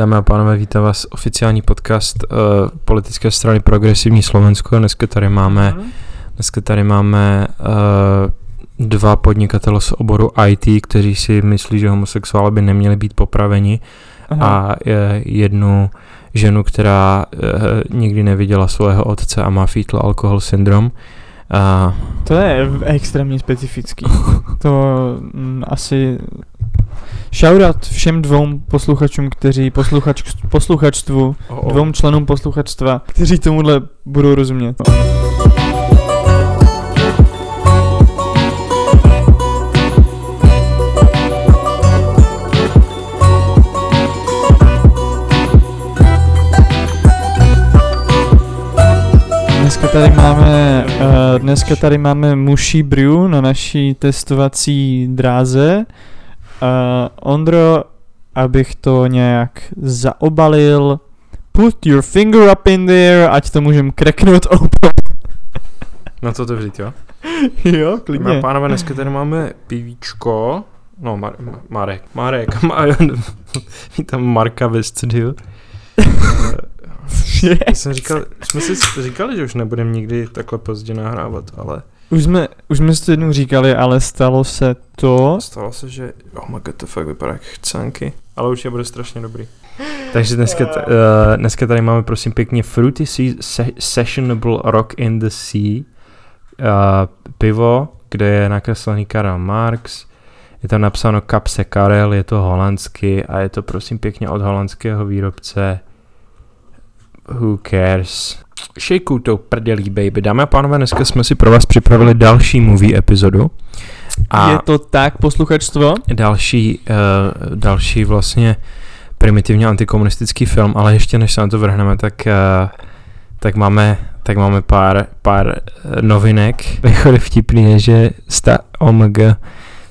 Dámy a pánové, vítám vás oficiální podcast uh, politické strany Progresivní Slovensko. Dneska tady máme, Mhm. dneska tady máme uh, dva podnikatele z oboru IT, kteří si myslí, že homosexuále by neměli být popraveni Aha. a uh, jednu ženu, která uh, nikdy neviděla svého otce a má fetal alkohol syndrom. A To je extrémně specifický. To mm, asi... Shoutout všem dvou posluchačům, kteří posluchač, posluchačstvu, dvou členům posluchačstva, kteří tomuhle budou rozumět. Dneska tady máme, uh, dneska tady máme Mushi Brew na naší testovací dráze. Uh, Ondro, abych to nějak zaobalil, put your finger up in there, ať to můžem kreknout open. na co to vzít, jo? jo, Dámy a klidně. pánové, dneska tady máme pivíčko. No, Mar- Ma- Marek. Marek. Ma- Vítám Marka ve studiu. Já jsem říkal, jsme si říkali, že už nebudeme nikdy takhle pozdě nahrávat, ale Už jsme, už jsme si to jednou říkali, ale stalo se to. stalo se, že oh my god, to fakt vypadá jak chcánky, ale už je bude strašně dobrý. Takže dneska, t- uh, dneska tady máme prosím pěkně Fruity se- se- Sessionable Rock in the Sea uh, pivo, kde je nakreslený Karel Marx, je tam napsáno Kapse Karel, je to holandsky a je to prosím pěkně od holandského výrobce Who cares? Šejkou tou prdělí, baby. Dámy a pánové, dneska jsme si pro vás připravili další movie epizodu. A Je to tak, posluchačstvo? další, uh, další vlastně primitivně antikomunistický film, ale ještě než se na to vrhneme, tak, uh, tak máme tak máme pár, pár eh, novinek. Vychody vtipný je, že sta- OMG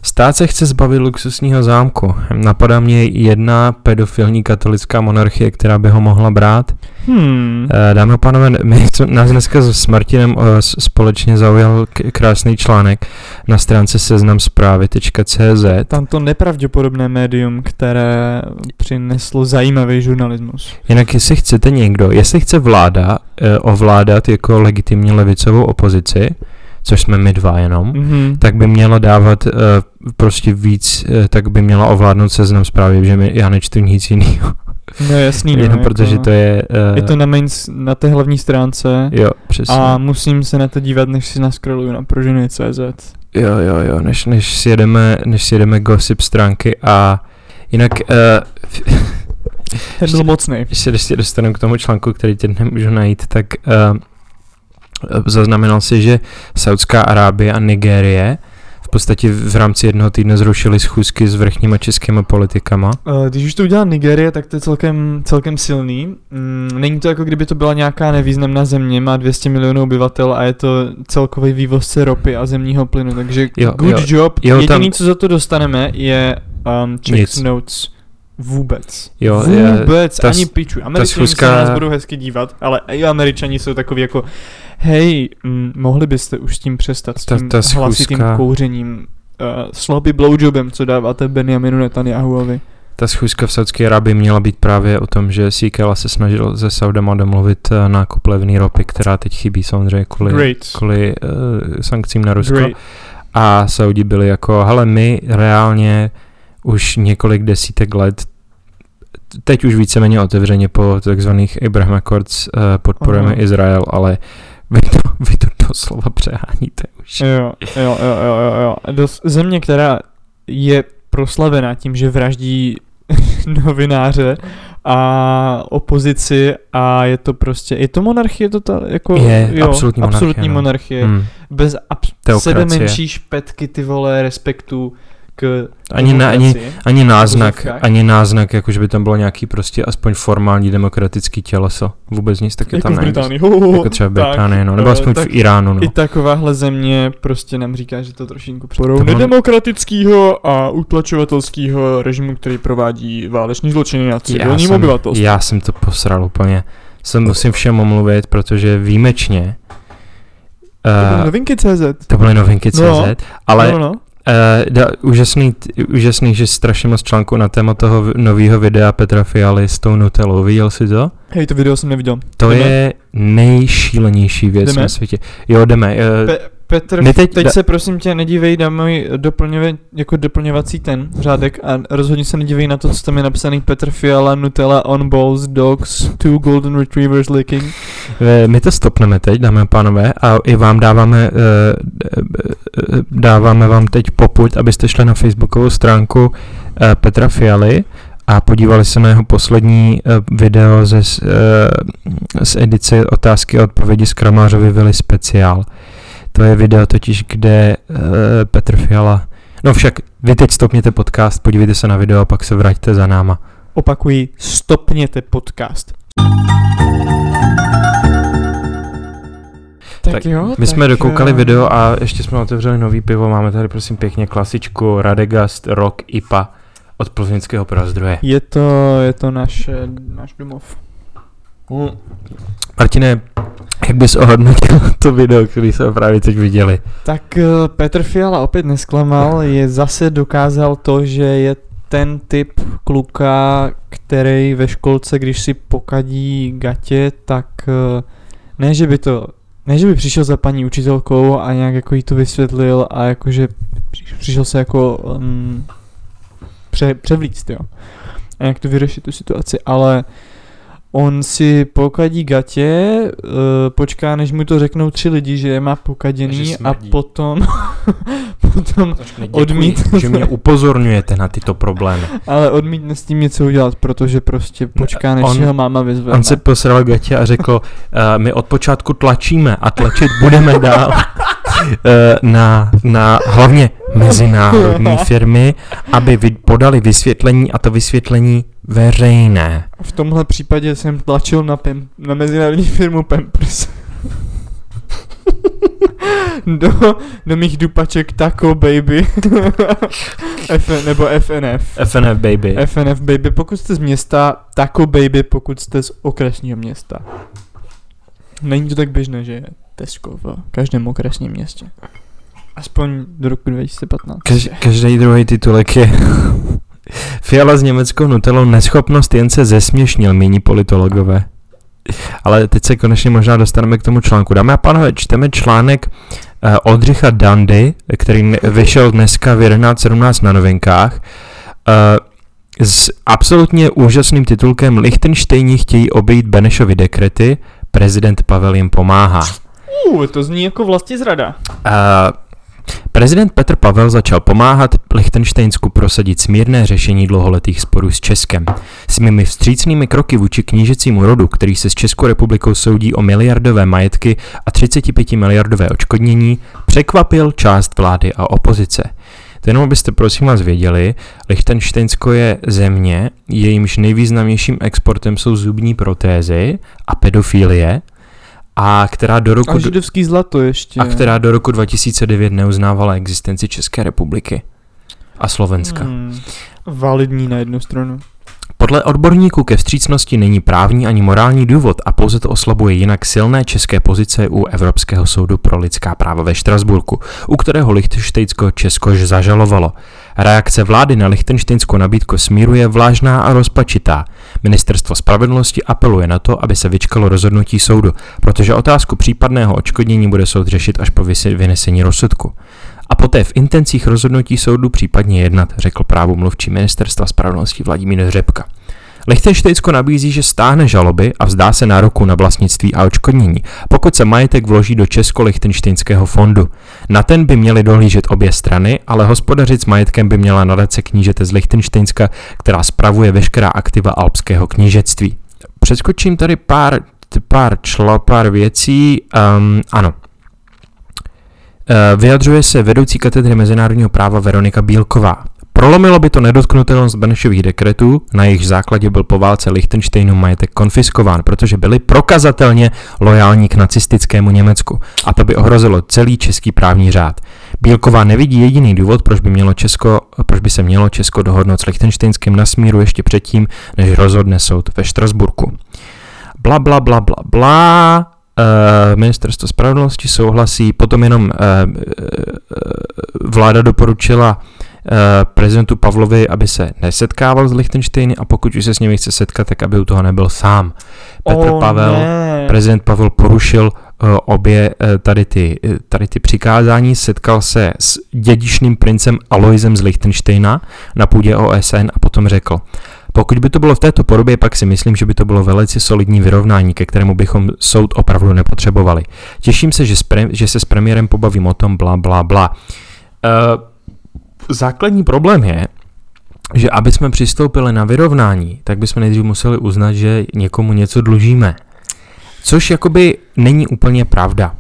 Stát se chce zbavit luxusního zámku. Napadá mě jedna pedofilní katolická monarchie, která by ho mohla brát. Hmm. Eh, Dámy a pánové, my, co, nás dneska s Martinem eh, společně zaujal krásný článek na stránce seznamzprávy.cz. Tam to nepravděpodobné médium, které přineslo zajímavý žurnalismus. Jinak jestli chcete někdo, jestli chce vláda eh, ovládat jako legitimní levicovou opozici, což jsme my dva jenom, Mhm. tak by měla dávat eh, prostě víc, eh, tak by měla ovládnout seznam zprávy, že my, já nečtu nic jiného. No jasný, no, Jenom jako- protože to je... eh, Je to na, main, na té hlavní stránce Jo, přesně. a musím se na to dívat, než si naskroluju na proženy.cz. Jo, jo, jo, než, než, si jedeme, než si jedeme gossip stránky a jinak, uh, Ten byl mocný. když se dostanu k tomu článku, který tě nemůžu najít, tak uh, zaznamenal si, že Saudská Arábie a Nigérie v podstatě v rámci jednoho týdne zrušili schůzky s vrchníma českými politikama. Eh, Když už to udělá Nigérie, tak to je celkem, celkem silný. Mm, Není to jako kdyby to byla nějaká nevýznamná země, má 200 milionů obyvatel a je to celkový vývozce ropy a zemního plynu, takže Jo, good jo. job. Jo, tam- Jediný, co za to dostaneme, je um, check Nic. notes. Vůbec. Jo, je- Vůbec, ta ani piču. Američani schůzka- se na nás budou hezky dívat, ale i američani jsou takový jako hej, mm, mohli byste už s tím přestat, s tím ta hlasitým kouřením, uh, sloppy blowjobem, co dáváte Benjaminu Netanyahuovi. Ta schůzka v Saudské Arábii měla být právě o tom, že Sikela se snažil se Saudama domluvit eh, nákup levné ropy, která teď chybí samozřejmě kvůli, Great. kvůli uh, sankcím na Rusko. Great. A Saudi byli jako, hele, my reálně už několik desítek let, teď už víceméně otevřeně po takzvaných Abraham Accords uh, podporujeme Aha. Izrael, ale vy to, vy to doslova přeháníte už. Jo, jo, jo, jo, jo, jo. Dos, země, která je proslavená tím, že vraždí novináře a opozici a je to prostě, je to monarchie, je to ta, jako, Je, jo, absolutní monarchie, absolutní no. monarchie, Hmm. bez abs- Teokracie. sebe menší špetky, ty vole, respektu k Ani, na, ani, ani náznak, ani náznak, jako že by tam bylo nějaký prostě aspoň formální demokratický těleso. Vůbec nic taky jako tam v není. Jako třeba v Británii, no, nebo eh, aspoň tak v Iránu, no. I takováhle země prostě nám říká, že to trošinku bylo- nedemokratického a utlačovatelského režimu, který provádí váleční zločiny na civilním obyvatelstvu. já jsem to posral úplně. Se musím všem omluvit, protože výjimečně To byly uh, novinky CZ. to byly novinky CZ, No. ale no, no. Da, úžasný, úžasný, že strašně moc článků na téma toho nového videa Petra Fialy s tou Nutellou. Viděl jsi to? Hej, to video jsem neviděl. To Jdeme? je nejšílenější věc Jdeme? na světě. Jo, jdeme. Uh, Pe- Petr, My teď, teď da- se prosím tě nedívej na můj doplňově, jako doplňovací ten řádek a rozhodně se nedívej na to, co tam je napsaný Petr Fiala, Nutella, on balls, dogs, two golden retrievers licking. My to stopneme teď, dámy a pánové, a i vám dáváme, eh, eh, dáváme vám teď poput, abyste šli na facebookovou stránku eh, Petra Fialy a podívali se na jeho poslední video ze, z edice otázky a odpovědi z Kramářovy Vily speciál. To je video totiž, kde eh, Petr Fiala No však vy teď stopněte podcast, podívejte se na video a pak se vraťte za náma. Opakuji, stopněte podcast. Tak, Tak jo, My jsme tak, dokoukali eh, video a ještě jsme otevřeli nový pivo. Máme tady prosím pěkně klasičku Radegast Rock IPA od plzeňského prazdroje. Je to, je to náš, eh, náš domov. Mm. Martine, jak bys ohodnotil to video, který jsme právě teď viděli? Tak eh, Petr Fiala opět nesklamal, je zase dokázal to, že je ten typ kluka, který ve školce, když si pokadí gatě, tak eh, ne, že by to, ne, že by přišel za paní učitelkou a nějak jako jí to vysvětlil a jakože při- přišel se jako um, pře, převlíct, jo. A jak to vyřešit tu situaci, ale on si pokadí gatě, uh, počká, než mu to řeknou tři lidi, že je má pokaděný a potom, potom, Odmít. že mě upozorňujete na tyto problémy. ale odmítne s tím něco udělat, protože prostě počká, než on- si ho máma vyzve. On se posral gatě a řekl, uh, my od počátku tlačíme a tlačit budeme dál na, na hlavně mezinárodní firmy, aby vy, podali vysvětlení a to vysvětlení veřejné. V tomhle případě jsem tlačil na, pem, na mezinárodní firmu Pampers. do, do mých dupaček Taco Baby. F, nebo FNF. FNF baby. FNF Baby, pokud jste z města, Taco Baby, pokud jste z okresního města. Není to tak běžné, že je Tesco v každém okresním městě. Aspoň do roku 2015. Kaž, každý druhý titulek je Fiala s německou nutelou neschopnost jen se zesměšnil, míní politologové. Ale teď se konečně možná dostaneme k tomu článku. Dámy a pánové, čteme článek uh, Oldřicha Dandy, který vyšel dneska v 11.17 na novinkách. Uh, s absolutně úžasným titulkem Lichtenštejni chtějí obejít Benešovy dekrety, prezident Pavel jim pomáhá. Uh, to zní jako vlastně zrada. Uh, prezident Petr Pavel začal pomáhat Lichtenštejnsku prosadit smírné řešení dlouholetých sporů s Českem. Svými vstřícnými kroky vůči knížecímu rodu, který se s Českou republikou soudí o miliardové majetky a 35 miliardové očkodnění, překvapil část vlády a opozice. To jenom abyste prosím vás věděli, Lichtenštejnsko je země, jejímž nejvýznamnějším exportem jsou zubní protézy a pedofilie, a která do roku... A židovský zlato ještě. A která do roku 2009 neuznávala existenci České republiky a Slovenska. Hmm. Validní na jednu stranu. Podle odborníků ke vstřícnosti není právní ani morální důvod a pouze to oslabuje jinak silné české pozice u Evropského soudu pro lidská práva ve Štrasburku, u kterého Lichtenštejnsko Českož zažalovalo. Reakce vlády na Lichtenštejnskou nabídku smíru je vlážná a rozpačitá. Ministerstvo spravedlnosti apeluje na to, aby se vyčkalo rozhodnutí soudu, protože otázku případného odškodnění bude soud řešit až po vynesení rozsudku. A poté v intencích rozhodnutí soudu případně jednat, řekl právu mluvčí ministerstva spravedlnosti Vladimír Řepka. Lichtenštejnsko nabízí, že stáhne žaloby a vzdá se nároku na vlastnictví a odškodnění, pokud se majetek vloží do Česko-Lichtenštejnského fondu. Na ten by měly dohlížet obě strany, ale hospodařit s majetkem by měla nadace knížete z Lichtenštejnska, která spravuje veškerá aktiva alpského knížectví. Přeskočím tady pár, pár člo, pár věcí. Um, ano, Eh, Vyjadřuje se vedoucí katedry mezinárodního práva Veronika Bílková. Prolomilo by to nedotknutelnost Benešových dekretů, na jejich základě byl po válce Lichtensteinu majetek konfiskován, protože byli prokazatelně lojální k nacistickému Německu a to by ohrozilo celý český právní řád. Bílková nevidí jediný důvod, proč by, mělo Česko, proč by se mělo Česko dohodnout s Lichtensteinským na smíru ještě předtím, než rozhodne soud ve Štrasburku. Bla, bla, bla, bla, bla. ministerstvo spravedlnosti souhlasí, potom jenom uh, vláda doporučila prezidentu Pavlovi, aby se nesetkával s Lichtensteiny a pokud už se s nimi chce setkat, tak aby u toho nebyl sám. Petr oh, Pavel, ne. prezident Pavel porušil obě tady ty, tady ty přikázání, setkal se s dědičným princem Aloisem z Lichtensteina na půdě OSN a potom řekl, pokud by to bylo v této podobě, pak si myslím, že by to bylo velice solidní vyrovnání, ke kterému bychom soud opravdu nepotřebovali. Těším se, že, pre, že se s premiérem pobavím o tom, bla, bla, bla. Uh, základní problém je, že aby jsme přistoupili na vyrovnání, tak bychom nejdřív museli uznat, že někomu něco dlužíme. Což jakoby není úplně pravda.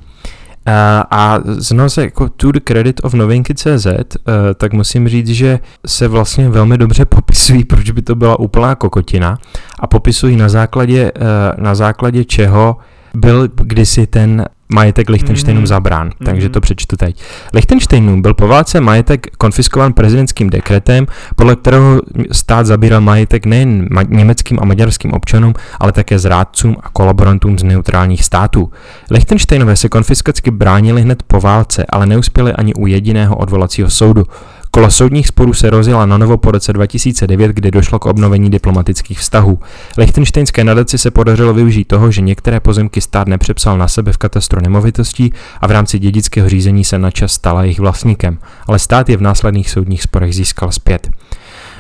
Uh, a znovu se jako to the credit of novinky.cz, uh, tak musím říct, že se vlastně velmi dobře popisují, proč by to byla úplná kokotina a popisují na základě, uh, na základě čeho byl kdysi ten majetek Lichtensteinům mm-hmm. zabrán, mm-hmm. takže to přečtu teď. Lichtensteinům byl po válce majetek konfiskován prezidentským dekretem, podle kterého stát zabíral majetek nejen ma- německým a maďarským občanům, ale také zrádcům a kolaborantům z neutrálních států. Lichtensteinové se konfiskacky bránili hned po válce, ale neuspěli ani u jediného odvolacího soudu. Kola soudních sporů se rozjela na novo po roce 2009, kdy došlo k obnovení diplomatických vztahů. Lichtensteinské nadaci se podařilo využít toho, že některé pozemky stát nepřepsal na sebe v katastru nemovitostí a v rámci dědického řízení se načas stala jejich vlastníkem, ale stát je v následných soudních sporech získal zpět.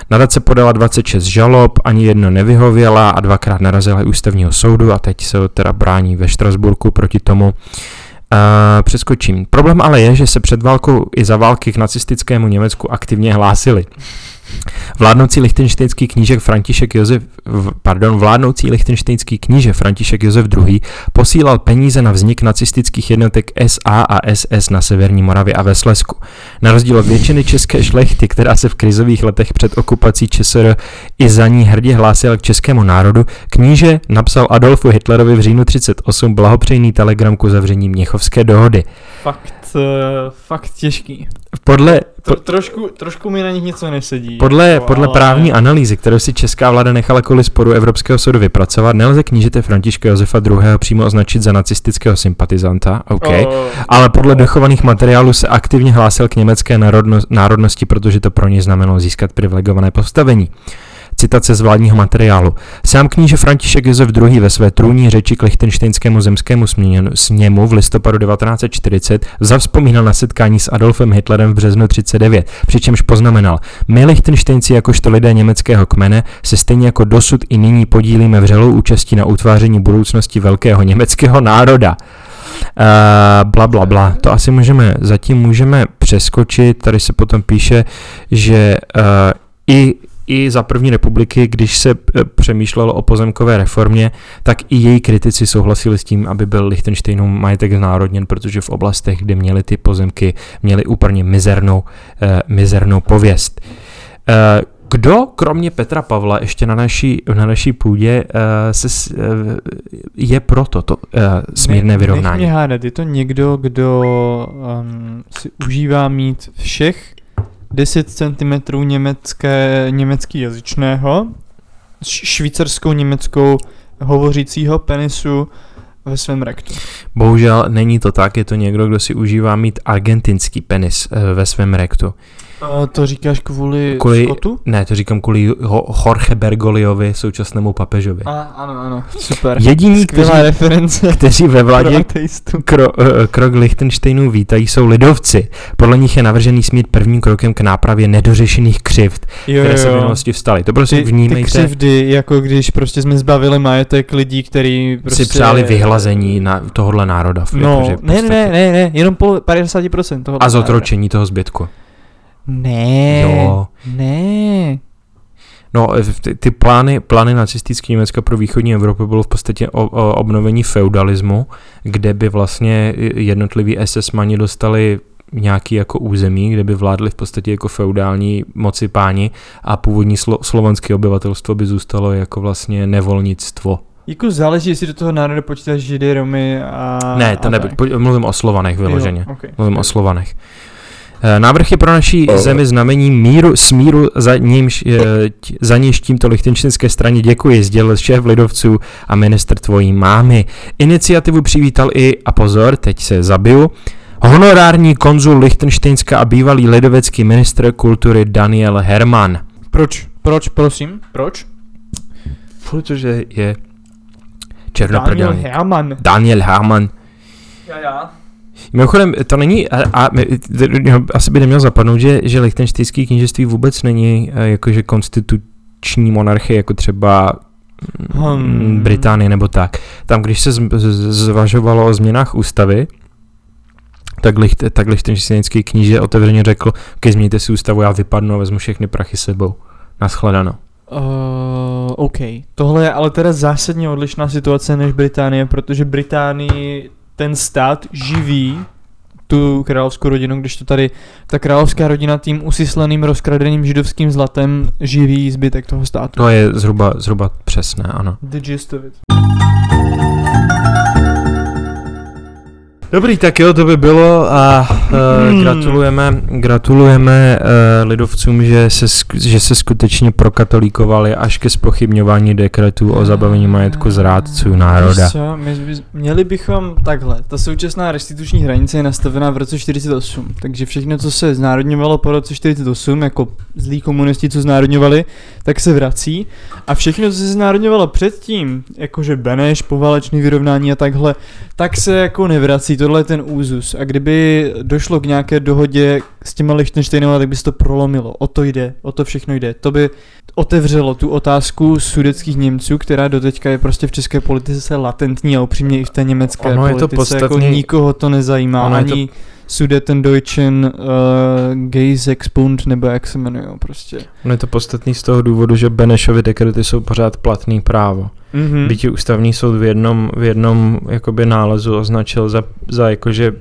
Nadace podala 26 žalob, ani jedno nevyhověla a dvakrát narazila ústavního soudu a teď se teda brání ve Štrasburku proti tomu. Uh, přeskočím. Problém ale je, že se před válkou i za války k nacistickému Německu aktivně hlásili. Vládnoucí lichtenštejnský knížek František Josef, pardon, vládnoucí lichtenštejnský kníže František Josef II. posílal peníze na vznik nacistických jednotek SA a SS na severní Moravě a ve Slesku. Na rozdíl od většiny české šlechty, která se v krizových letech před okupací ČSR i za ní hrdě hlásila k českému národu, kníže napsal Adolfu Hitlerovi v říjnu 38 blahopřejný telegram k uzavření Měchovské dohody. Fakt uh, fakt těžký. Podle... Po, trošku, trošku mi na nich něco nesedí. Podle, jako, podle ale... právní analýzy, kterou si česká vláda nechala kvůli sporu Evropského soudu vypracovat, nelze knížete Františka Josefa II. přímo označit za nacistického sympatizanta, OK, oh, ale podle oh. dochovaných materiálů se aktivně hlásil k německé národno, národnosti, protože to pro ně znamenalo získat privilegované postavení. Citace z vládního materiálu. Sám kníže František Josef II. ve své trůní řeči k lichtenštejnskému zemskému sněmu v listopadu 1940 zavzpomínal na setkání s Adolfem Hitlerem v březnu 39, přičemž poznamenal, my lichtenštejnci jakožto lidé německého kmene se stejně jako dosud i nyní podílíme vřelou účastí na utváření budoucnosti velkého německého národa. Uh, bla, bla, bla. To asi můžeme, zatím můžeme přeskočit. Tady se potom píše, že uh, i i za první republiky, když se eh, přemýšlelo o pozemkové reformě, tak i její kritici souhlasili s tím, aby byl Lichtensteinům majetek znárodněn, protože v oblastech, kde měly ty pozemky, měly úplně mizernou, eh, mizernou pověst. Eh, kdo, kromě Petra Pavla, ještě na naší, na naší půdě uh, se, uh, je pro toto uh, smírné vyrovnání? Nech mě hádat, je to někdo, kdo um, si užívá mít všech 10 cm německé, německý jazyčného, švýcarskou německou hovořícího penisu ve svém rektu. Bohužel není to tak, je to někdo, kdo si užívá mít argentinský penis eh, ve svém rektu. A to říkáš kvůli, kvůli Skotu? Ne, to říkám kvůli Jorge Bergoliovi, současnému papežovi. A, ano, ano, super. Jediní, kteří, reference kteří ve vládě kro, eh, krok Lichtensteinu vítají, jsou lidovci. Podle nich je navržený smít prvním krokem k nápravě nedořešených křivd, jo, které jo. se v minulosti vstaly. To prostě vnímejte. Ty křivdy, jako když prostě jsme zbavili majetek lidí, který prostě... Si přáli vyhlazení na tohohle národa. No, ne, ne, ne, ne, jenom po 50% toho. A zotročení toho zbytku. Ne. Jo. Ne. No, ty, ty plány, plány nacistické Německa pro východní Evropu bylo v podstatě o, o obnovení feudalismu, kde by vlastně jednotliví SS-mani dostali nějaký jako území, kde by vládli v podstatě jako feudální moci páni a původní slo, slovanské obyvatelstvo by zůstalo jako vlastně nevolnictvo. Jako záleží, jestli do toho národa počítáš Židy, Romy a... Ne, to ne, mluvím o Slovanech vyloženě. Jo, okay. Mluvím okay. o Slovanech. Eh, Návrh je pro naší zemi znamení míru, smíru, za, nímž, eh, za níž tímto lichtenštinské straně děkuji, sdělil šéf lidovců a minister tvojí mámy. Iniciativu přivítal i, a pozor, teď se zabiju, honorární konzul Lichtenštejnska a bývalý lidovecký ministr kultury Daniel Herman. Proč? Proč, prosím? Proč? Protože je Daniel černoprdelník. Herman. Daniel Herman. Já, já. Mimochodem, to není, a, a asi by neměl zapadnout, že, že lichtenštejský knížectví vůbec není eh, jakože konstituční monarchie, jako třeba mm, Hmm. Británie nebo tak. Tam, když se z- z- zvažovalo o změnách ústavy, tak, Licht, tak lichtenštejnský kníže otevřeně řekl, když změníte si ústavu, já vypadnu a vezmu všechny prachy sebou. Naschledanou. Uh, OK. Tohle je ale teda zásadně odlišná situace než Británie, protože Británii ten stát živí tu královskou rodinu, když to tady ta královská rodina tím usysleným rozkradeným židovským zlatem živí zbytek toho státu. To je zhruba, zhruba přesné, ano. The gist of it. Dobrý, tak jo, to by bylo a uh, gratulujeme, gratulujeme uh, lidovcům, že se, že se skutečně prokatolíkovali až ke spochybňování dekretů o zabavení majetku zrádců národa. Co, my, my, měli bychom takhle, ta současná restituční hranice je nastavená v roce 48, takže všechno, co se znárodňovalo po roce 48, jako zlí komunisti, co znárodňovali, tak se vrací. A všechno, co se znárodňovalo předtím, jakože Beneš, poválečný vyrovnání a takhle, tak se jako nevrací, tohle je ten úzus. A kdyby došlo k nějaké dohodě s těma Lichtensteinova, tak by se to prolomilo, o to jde, o to všechno jde, to by otevřelo tu otázku sudeckých Němců, která doteďka je prostě v české politice latentní a upřímně i v té německé Ono je to politice, jako podstatný- nikoho to nezajímá, Ono je to- ani Sudeten Deutschen uh, Geisexbund, nebo jak se jmenují prostě. No je to podstatný z toho důvodu, že Benešovy dekrety jsou pořád platný právo. Mm-hmm. Byť ústavní soud v jednom, v jednom jakoby nálezu označil za, za jakože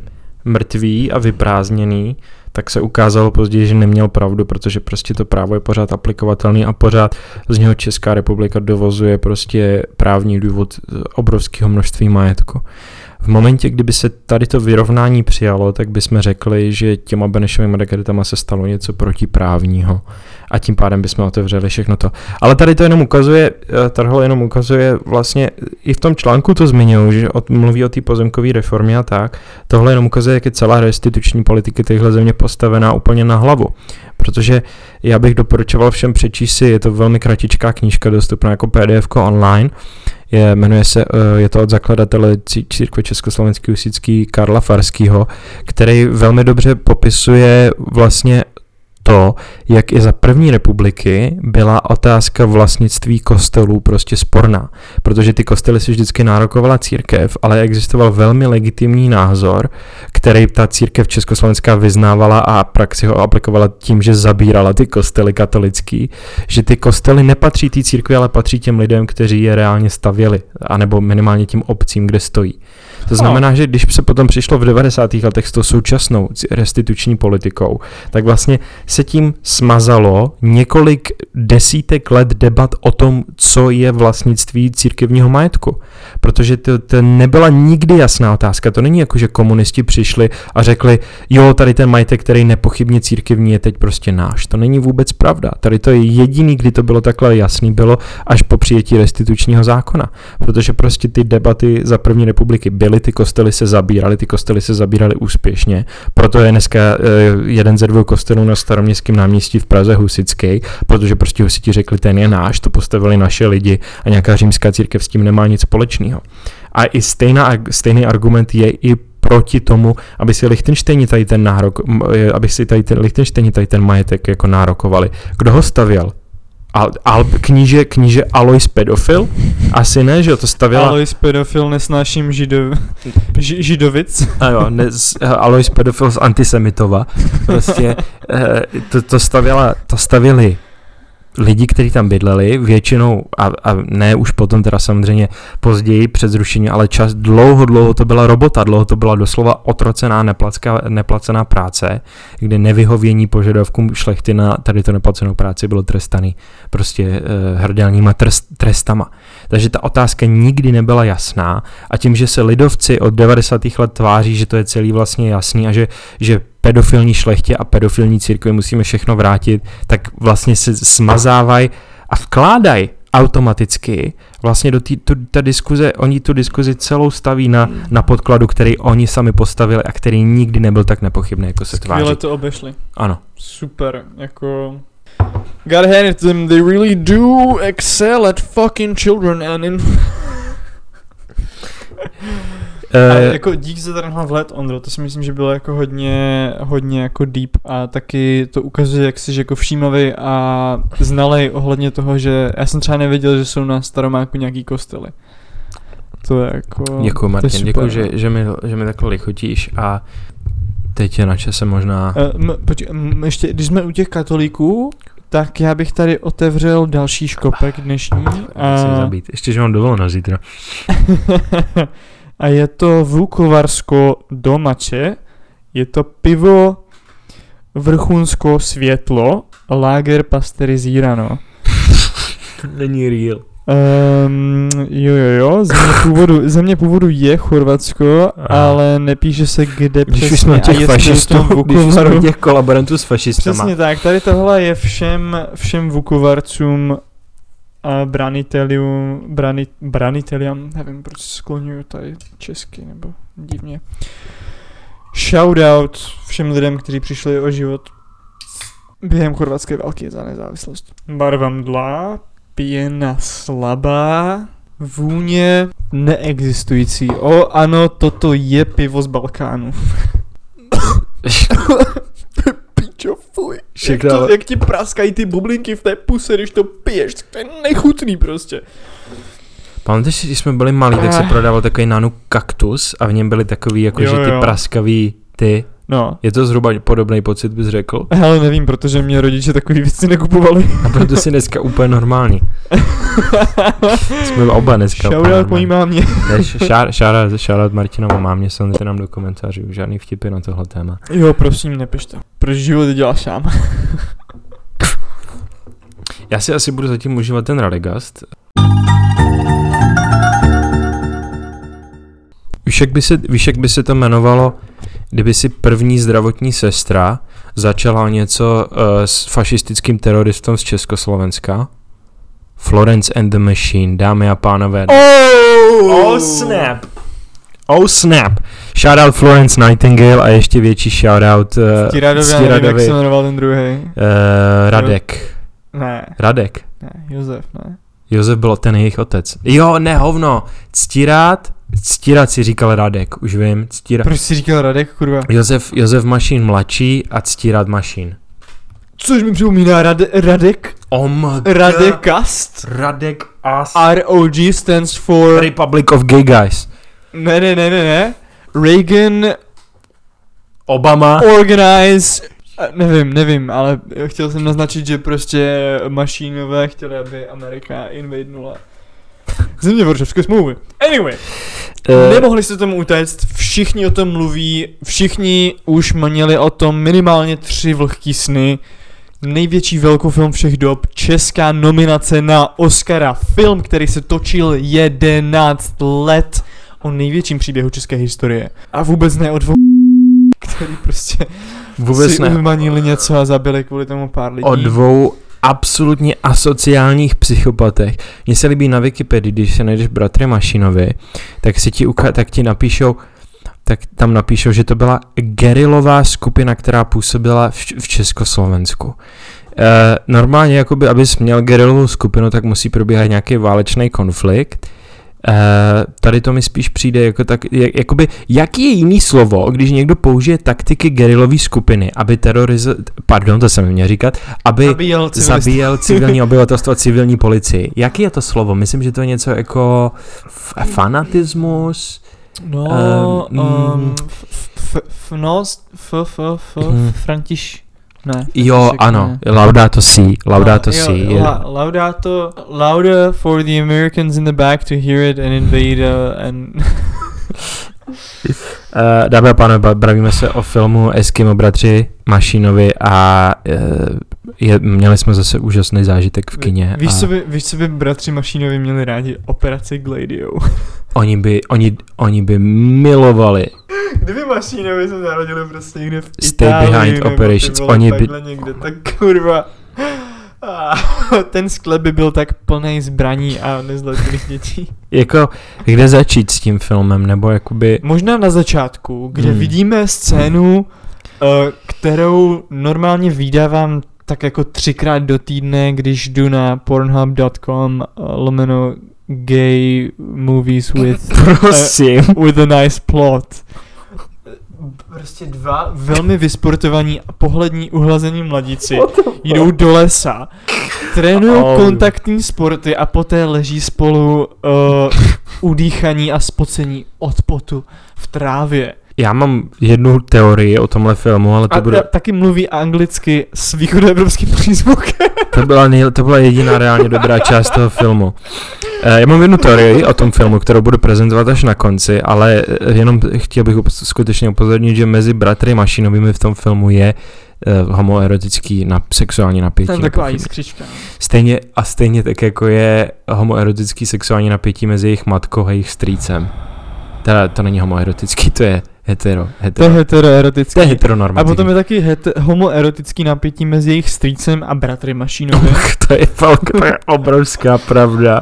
mrtvý a vyprázdněný, tak se ukázalo později, že neměl pravdu, protože prostě to právo je pořád aplikovatelný a pořád z něho Česká republika dovozuje prostě právní důvod obrovského množství majetku. V momentě, kdyby se tady to vyrovnání přijalo, tak bychom řekli, že těma Benešovými dekretama se stalo něco protiprávního a tím pádem bychom otevřeli všechno to. Ale tady to jenom ukazuje, eh, tohle jenom ukazuje vlastně, i v tom článku to zmiňují, že od, mluví o té pozemkové reformě a tak, tohle jenom ukazuje, jak je celá restituční politika téhle země postavená úplně na hlavu. Protože já bych doporučoval všem přečíst si, je to velmi kratičká knížka, dostupná jako PDF online, je, jmenuje se, eh, je to od zakladatele cí- církve Československý Usický Karla Farského, který velmi dobře popisuje vlastně to, jak i za první republiky byla otázka vlastnictví kostelů prostě sporná, protože ty kostely si vždycky nárokovala církev, ale existoval velmi legitimní názor, který ta církev československá vyznávala a praxi ho aplikovala tím, že zabírala ty kostely katolický, že ty kostely nepatří té církvi, ale patří těm lidem, kteří je reálně stavěli, anebo minimálně tím obcím, kde stojí. To znamená, že když se potom přišlo v 90. letech s tou současnou restituční politikou, tak vlastně se tím smazalo několik desítek let debat o tom, co je vlastnictví církevního majetku. Protože to, to nebyla nikdy jasná otázka. To není jako, že komunisti přišli a řekli, jo, tady ten majetek, který nepochybně církevní je teď prostě náš. To není vůbec pravda. Tady to je jediný, kdy to bylo takhle jasný, bylo až po přijetí restitučního zákona. Protože prostě ty debaty za první republiky byly, ty kostely se zabíraly, ty kostely se zabíraly úspěšně. Proto je dneska eh, jeden ze dvou kostelů na staroměstském náměstí v Praze Husický, protože prostě husiti řekli, ten je náš, to postavili naše lidi a nějaká římská církev s tím nemá nic společného. A i stejná, stejný argument je i proti tomu, aby si Lichtenštejni tady ten nárok, aby si tady ten tady ten majetek jako nárokovali. Kdo ho stavěl? Al, al, kníže, kníže Alois pedofil? Asi ne, že jo, to stavěla... Alois pedofil nesnáším židov, ži, židovic. A jo, ne, z, eh, Alois pedofil z Antisemitova. Prostě eh, to, to, stavěla, to stavěli lidi, kteří tam bydleli, většinou, a, a ne už potom teda samozřejmě později před zrušením, ale čas dlouho, dlouho to byla robota, dlouho to byla doslova otrocená neplacká, neplacená práce, kdy nevyhovění požadavkům šlechty na tady to neplacenou práci bylo trestaný prostě eh, hrdelníma trest, trestama. Takže ta otázka nikdy nebyla jasná a tím, že se lidovci od 90. let tváří, že to je celý vlastně jasný a že, že pedofilní šlechtě a pedofilní církvi musíme všechno vrátit, tak vlastně se smazávají a vkládají automaticky vlastně do té ta diskuze, oni tu diskuzi celou staví na, na podkladu, který oni sami postavili a který nikdy nebyl tak nepochybný, jako se tváří. Skvěle to obešli. Ano. Super, jako... God hand them, they really do excel at fucking children and in... A Uh, jako dík za tenhle vhled, Ondro, to si myslím, že bylo jako hodně, hodně jako deep a taky to ukazuje, jak jsi jako všímavý a znalej ohledně toho, že já jsem třeba nevěděl, že jsou na Staromáku nějaký kostely. To je jako... děkuji Martin, super, děkuji, no. že, že, mi, že mi takhle lichotíš a teď je na čase možná... Uh, m, počkej, m, ještě, když jsme u těch katolíků, tak já bych tady otevřel další škopek dnešní. Musím zabít. Ještě, že mám dovolenou zítra. a je to Vukovarsko domače. Je to pivo Vrchunsko světlo, lager pasterizírano. Není real. Um, jo, jo, jo, země původu, země původu je Chorvatsko, ale nepíše se kde Když přesně už jsme těch fašistů, když jsme těch kolaborantů s fašistama. Přesně tak, tady tohle je všem, všem Vukovarcům a branitelium, brani, branitelium, nevím proč se skloňuju tady česky, nebo divně. Shoutout všem lidem, kteří přišli o život během chorvatské války za nezávislost. Barva mdla, pěna slabá, vůně neexistující. O ano, toto je pivo z Balkánu. Pičo, fuj. Jak, Všechno, to, jak ti praskají ty bublinky v té puse, když to piješ, to je nechutný prostě. Pamatuješ, si, když jsme byli malí, tak se Ah. prodával takový nanu kaktus a v něm byly takový, jako Jo, že ty jo. praskavý ty. No, Je to zhruba podobný pocit, bys řekl? ale nevím, protože mě rodiče takový věci nekupovali. A proto si dneska úplně normální. Jsme oba dneska Shoutout mojí mámě. Shoutout Martinovu mámě, samozřejmě nám do komentářů, žádný vtipy na tohle téma. Jo, prosím, nepište. Proč život děláš sám? Já si asi budu zatím užívat ten Radegast. Víš, jak by se, víš, jak by se to jmenovalo, kdyby si první zdravotní sestra začala něco uh, s fašistickým teroristou z Československa? Florence and the Machine, dámy a pánové. Oh snap! Oh snap! Shoutout Florence Nightingale a ještě větší shoutout uh, Ctiradovi, já nevím, jak se jmenoval ten druhý. uh, Radek. Ne, Radek. ne, Josef, ne. Josef byl ten jejich otec. Jo, ne, hovno. Ctírat, ctírat si říkal Radek, už vím, ctírat. Proč jsi říkal Radek, kurva? Josef, Josef Mašín mladší a ctírat Mašín. Což mi připomíná Rade, Radek, Oh my. Radekast. Radek as. ROG stands for... Republic of Gay Guys. Ne, ne, ne, ne, ne. Reagan Obama. Organize... Nevím, nevím, ale chtěl jsem naznačit, že prostě mašínové chtěli, aby Amerika invadnula země Varšavské smlouvy. Anyway, Eh, nemohli se tomu utéct, všichni o tom mluví, všichni už měli o tom minimálně tři vlhký sny. Největší velkofilm všech dob, česká nominace na Oscara, film, který se točil 11 let o největším příběhu české historie. A vůbec ne o dvou který prostě Vůbec si ne. něco a zabili kvůli tomu pár lidí. O dvou absolutně asociálních psychopatech. Mně se líbí na Wikipedii, když se najdeš bratry Mašinovi, tak si ti, uka- tak ti napíšou, tak tam napíšou, že to byla gerilová skupina, která působila v, v Československu. E, normálně, jakoby, abys měl gerilovou skupinu, tak musí probíhat nějaký válečný konflikt. E, tady to mi spíš přijde jako tak, jak, jakoby, jaký je jiný slovo, když někdo použije taktiky gerilové skupiny, aby teroriz... Pardon, to jsem měl říkat, aby Zabíjel zabíjel civilní obyvatelstvo a civilní policii. Jaký je to slovo? Myslím, že to je něco jako f- fanatismus. No, Ehm, um, mm. f, f, f, no, s- f, f, f, Mhm. Františ, ne. Jo, František ano, ne. laudato si, laudato No, jo, si. je- la, laudato, lauda for the Americans in the back to hear it and invade uh, and... Eh, Dámy a pánové, ba- bavíme se o filmu Eskimo bratři Mašinovi a eh, je, měli jsme zase úžasný zážitek v kině. Víš, a co by, víš, co by bratři Mašínovi měli rádi? Operace Gladio. Oni by, oni, oni by milovali Kdyby Mašínovi se narodili prostě někde v Stay Itálii, behind operations, oni by- někde, tak kurva. A ten sklep by byl tak plný zbraní a nezletilých dětí. Jako, kde začít s tím filmem, nebo jakoby, Možná na začátku, kde Hmm. vidíme scénu, eh, kterou normálně vydávám tak jako třikrát do týdne, když jdu na pornhub.com eh, lomeno gay movies with prosím, with a nice plot. Prostě dva velmi vysportovaní a pohlední uhlazení mladíci jdou do lesa, trénují Oh. kontaktní sporty a poté leží spolu uh, udýchaní a spocení od potu v trávě. Já mám jednu teorii o tomhle filmu, ale to, A, bude, a taky mluví anglicky s východoevropským přízvukem. to, byla nej, to byla jediná reálně dobrá část toho filmu. Eh, Já mám jednu teorii o tom filmu, kterou budu prezentovat až na konci, ale eh, jenom chtěl bych skutečně upozornit, že mezi bratry Mašinovými v tom filmu je uh, homoerotický na, sexuální napětí. Tam taková nepochybně. jiskřička. no. Stejně, a stejně tak jako je homoerotický sexuální napětí mezi jejich matkou a jejich strýcem. Teda to není homoerotický, to je hetero. To je hetero. heteroerotický. To je A heteronormativní. potom je taky het- homoerotický napětí mezi jejich strýcem a bratry Mašínovým. to je fakt, to je obrovská pravda.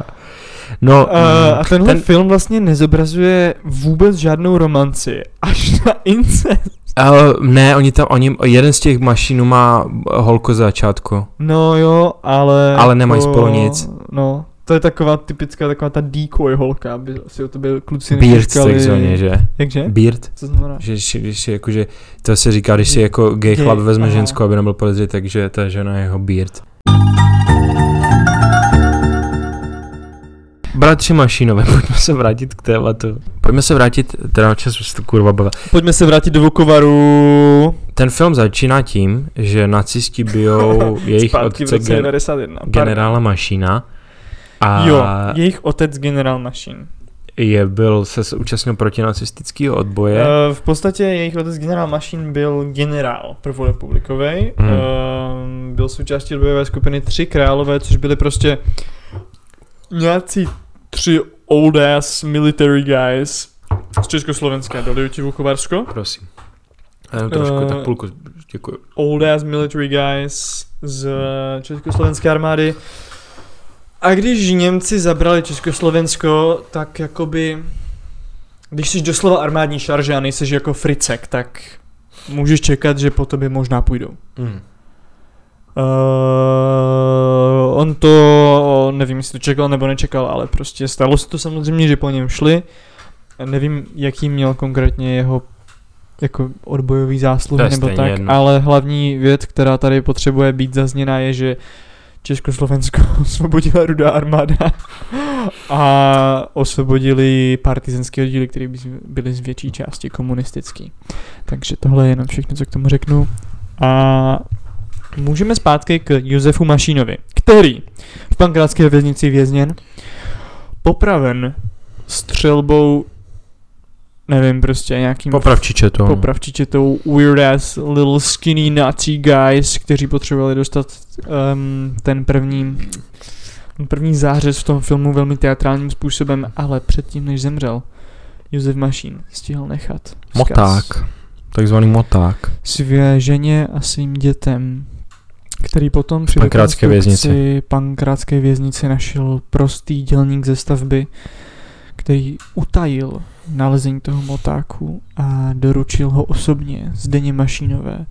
No, Uh, a tenhle ten- film vlastně nezobrazuje vůbec žádnou romanci, až na incest. uh, ne, oni tam, oni, jeden z těch mašinů má holku z začátku. No jo, ale... Ale nemají to- spolu nic. No, to je taková typická, taková ta decoy holka, aby si o tebe kluci Beard takzvaně, že? Jakže? Beard. Co znamená? Že, když, když si jakože, to se říká, když si jako gay Gay, chlap vezme aha. ženskou, aby nebyl podezřelý, takže ta žena je jeho beard. Bratři Mašínové, pojďme se vrátit k tématu. Pojďme se vrátit, teda čas to kurva bavil. Pojďme se vrátit do Vukovaru. Ten film začíná tím, že nacisti bijou jejich Zpátky otce gen, 91. Pardon. generála Mašína. A Jo, jejich otec generál Machine. je, byl, se účastnil protinacistického odboje. Uh, v podstatě jejich otec generál Machine byl generál prvorepublikový. Hmm. Uh, byl součástí odbojové skupiny Tři králové, což byli prostě nějací tři old ass military guys z Československa. Dali ti Vukovarsko? Prosím. Jenom trošku, Eh, tak půlku, děkuji. old ass military guys z československé armády. A když Němci zabrali Československo, tak jakoby, když jsi doslova armádní šarže a nejseš jako fricek, tak můžeš čekat, že po tobě možná půjdou. Mm. Uh, on to, nevím, jestli to čekal nebo nečekal, ale prostě stalo se to samozřejmě, že po něm šli. Nevím, jaký měl konkrétně jeho jako odbojový zásluhy je nebo tak, jedno. ale hlavní věc, která tady potřebuje být zazněná je, že Československo osvobodila rudá armáda a osvobodili partizanské oddíly, které by byly z větší části komunistický. Takže tohle je jenom všechno, co k tomu řeknu. A můžeme zpátky k Josefu Mašínovi, který v pankrátské věznici vězněn, popraven střelbou, nevím, prostě nějakým Popravčiče to. popravčiče tou weird ass little skinny Nazi guys, kteří potřebovali dostat um, ten první první zářez v tom filmu velmi teatrálním způsobem, ale předtím, než zemřel, Josef Mašín stihl nechat vzkaz Moták. Takzvaný moták. své ženě a svým dětem, který potom při pankrátské věznici. pankrátské věznici našel prostý dělník ze stavby, který utajil nalezení toho motáku a doručil ho osobně Zdeně Mašínové,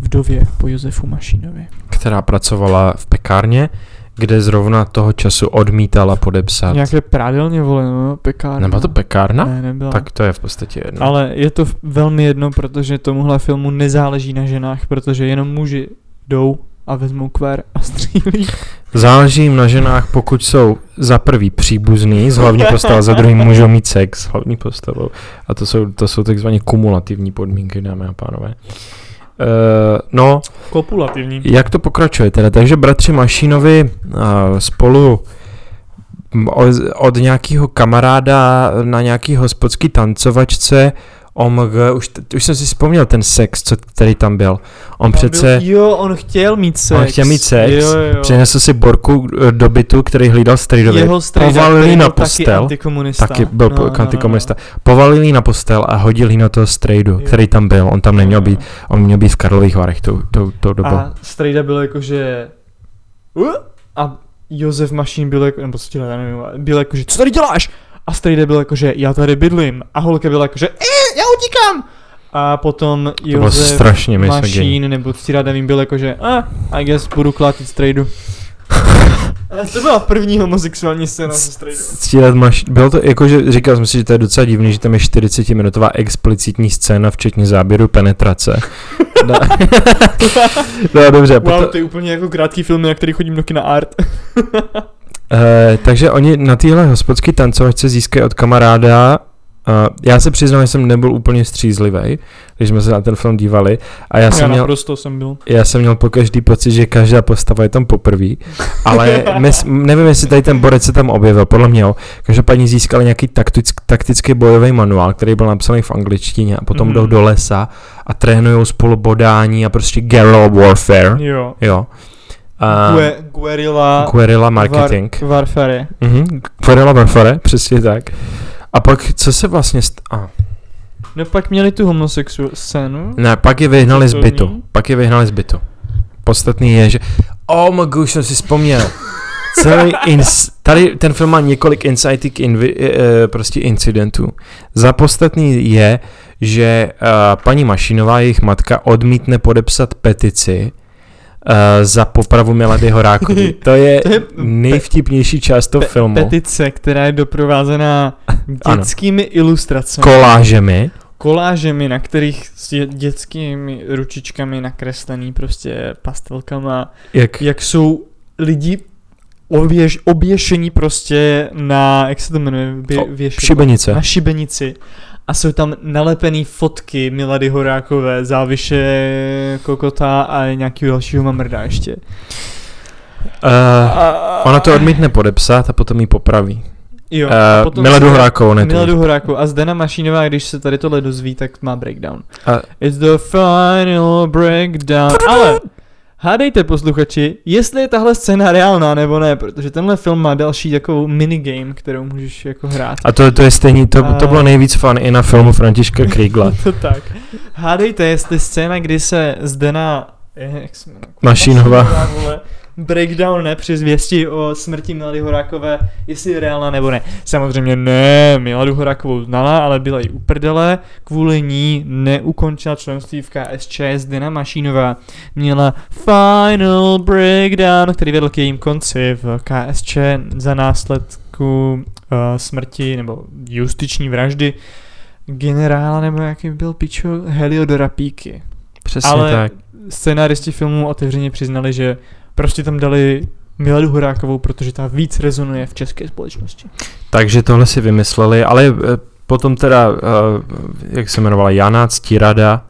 vdově po Josefu Mašínovi. Která pracovala v pekárně, kde zrovna toho času odmítala podepsat. Nějaké prádelně vole, no, pekárna. Nebyla to pekárna? Ne, nebyla. Tak to je v podstatě jedno. Ale je to velmi jedno, protože tomuhle filmu nezáleží na ženách, protože jenom muži jdou a vezmou kvér a střílí. Záleží jim na ženách, pokud jsou za prvý příbuzný s hlavní postavou, za druhý můžou mít sex s hlavní postavou. A to jsou, to jsou takzvaně kumulativní podmínky, dámy a pánové. Uh, no, Kopulativní. jak to pokračuje teda? Takže bratři Mašínovi uh, spolu m, o- od nějakého kamaráda na nějaký hospodský tancovačce OMG, už, už jsem si vzpomněl ten sex, co který tam byl. On Tam přece Byl, jo, on chtěl mít sex. On chtěl mít sex, Jo, jo. přinesl si borku eh, do bytu, který hlídal strejdovi. Jeho povalil na taky postel. antikomunista. Taky byl No, no, no, no, antikomunista. Povalil na postel a hodil jí na toho strejdu, Jo. který tam byl. On tam no. neměl být, on měl být v Karlových Varech tou, tou, tou dobou. A strejda byl jakože... "Uh?" A Josef Mašín byl jako, nebo stíle, já nevím, byl jako, že co tady děláš? A strejda byl jako, že já tady bydlím. A holka byla jako, že eh, já utíkám. A potom to bylo Josef strašně. Mašín, nebo Ctirad, nevím, byl jako, že ah, I guess budu klátit strejdu. A to byla první homosexuální scéna se strejdou. Stílet maš, bylo to jako, že říkal jsem si, že to je docela divný, že tam je 40-minutová explicitní scéna, včetně záběru penetrace. no, no dobře, Wow, potom, to je úplně jako krátký film, na který chodím do kina art. Eh, takže oni na téhle hospodské tancovačce získají od kamaráda Uh, já se přiznám, že jsem nebyl úplně střízlivý, když jsme se na ten film dívali a já, Já, jsem já měl, jsem byl. já jsem měl po každý pocit, že každá postava je tam poprvé, ale mes, nevím, jestli tady ten borec se tam objevil, podle mě jo. Každopádně získali nějaký taktick, taktický bojový manuál, který byl napsaný v angličtině a potom Mhm. jdou do lesa a trénují spolu bodání a prostě guerrilla warfare, Jo. jo. Uh, Gue, guerilla guerilla marketing. Var, warfare. Mhm, Guerilla Warfare, přesně tak. A pak, co se vlastně... St- a, No pak měli tu homosexuální scénu. ne, pak je vyhnali z bytu. Pak je vyhnali z bytu. Podstatný je, že... Oh my god, jsem si vzpomněl. Celý ins- tady ten film má několik inciting invi- e, prostě incidentů. Za podstatný je, že uh, paní Mašinová, jejich matka, odmítne podepsat petici uh, za popravu Milady Horákový. To je, To je nejvtipnější část toho pe- filmu. petice, která je doprovázená Ano. dětskými ilustracemi. Kolážemi. kolážemi, na kterých s dě- dětskými ručičkami nakreslený prostě pastelkama, Jak, jak jsou lidi oběž, oběšení prostě na, jak se to jmenuje, Bě, na šibenici a jsou tam nalepený fotky Milady Horákové, záviše Kokota a nějakého dalšího mamrda ještě. Uh, ona to odmítne podepsat a potom ji popraví. Jo, Uh, a potom Miladu se- Horákovou, ne tu. Miladu Horákovou. A Zdena Mašínová, když se tady tohle dozví, tak má breakdown. A- It's the final breakdown. Ale hádejte posluchači, jestli je tahle scéna reálná nebo ne, protože tenhle film má další takovou minigame, kterou můžeš jako hrát. A to, to je stejný, to, to bylo nejvíc fun i na filmu Františka Kriegla. to tak. Hádejte, jestli scéna, kdy se Zdena... Jak se jmenuje? Mašínová. vole, breakdown ne při zvěsti o smrti Milady Horákové, jestli je reálná nebo ne. Samozřejmě ne, Miladu Horákovou znala, ale byla jí uprdele, kvůli ní neukončila členství v KSČ, Zdena Mašínová měla final breakdown, který vedl k jejím konci v KSČ za následku uh, smrti nebo justiční vraždy generála nebo jaký byl pičo Heliodora Píky. Přesně Ale tak. Scénáristi filmu otevřeně přiznali, že prostě tam dali Miladu Horákovou, protože ta víc rezonuje v české společnosti. Takže tohle si vymysleli, ale eh, potom teda, uh, jak se jmenovala, Jana Ctirada,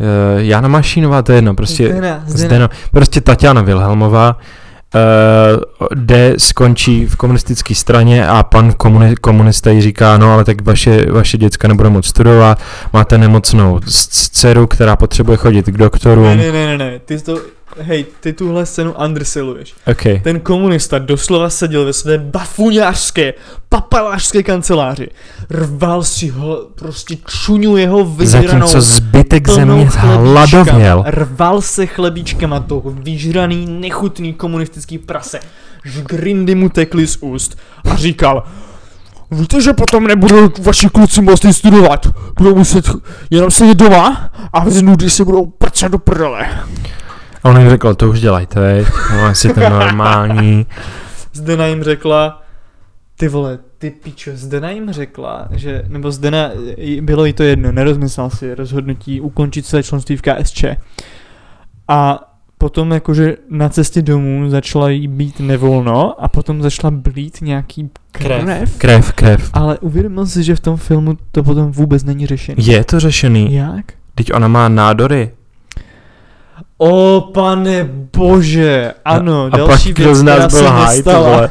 uh, Jana Mašínová, to je jedno, prostě Zdena, Zdeno, prostě Tatiana Vilhelmová uh, jde, dskočí v komunistické straně a pan komuni- komunista jí říká, no ale tak vaše, vaše děcka nebude moc studovat, máte nemocnou dceru, která potřebuje chodit k doktorům. Ne, ne, ne, ne, ne, ty to, hej, ty tuhle scénu underseluješ. Okay. Ten komunista doslova seděl ve své bafuňářské, papalářské kanceláři. Rval si ho, prostě čuňu jeho vyžranou Zatímco zbytek země hladověl. Rval se chlebíčkama to vyžraný, nechutný komunistický prase. Žgrindy mu tekly z úst a říkal Víte, že potom nebudou vaši kluci moci studovat. Budou muset jenom sedět doma a v nudy se budou prcat do prdele. A on jim řekl, to už dělejte, veď, no, asi to normální. Zdena jim řekla, ty vole, ty pičo, Zdena jim řekla, že, nebo Zdena, bylo jí to jedno, nerozmyslel si rozhodnutí ukončit své členství v KSČ. A potom jakože na cestě domů začala jí být nevolno a potom začala blít nějaký krev. krev. Krev, krev. Ale uvědomil si, že v tom filmu to potom vůbec není řešený. Je to řešený? Jak? Teď ona má nádory. O pane bože, ano, a další pak věc, z nás byl nestala. vole.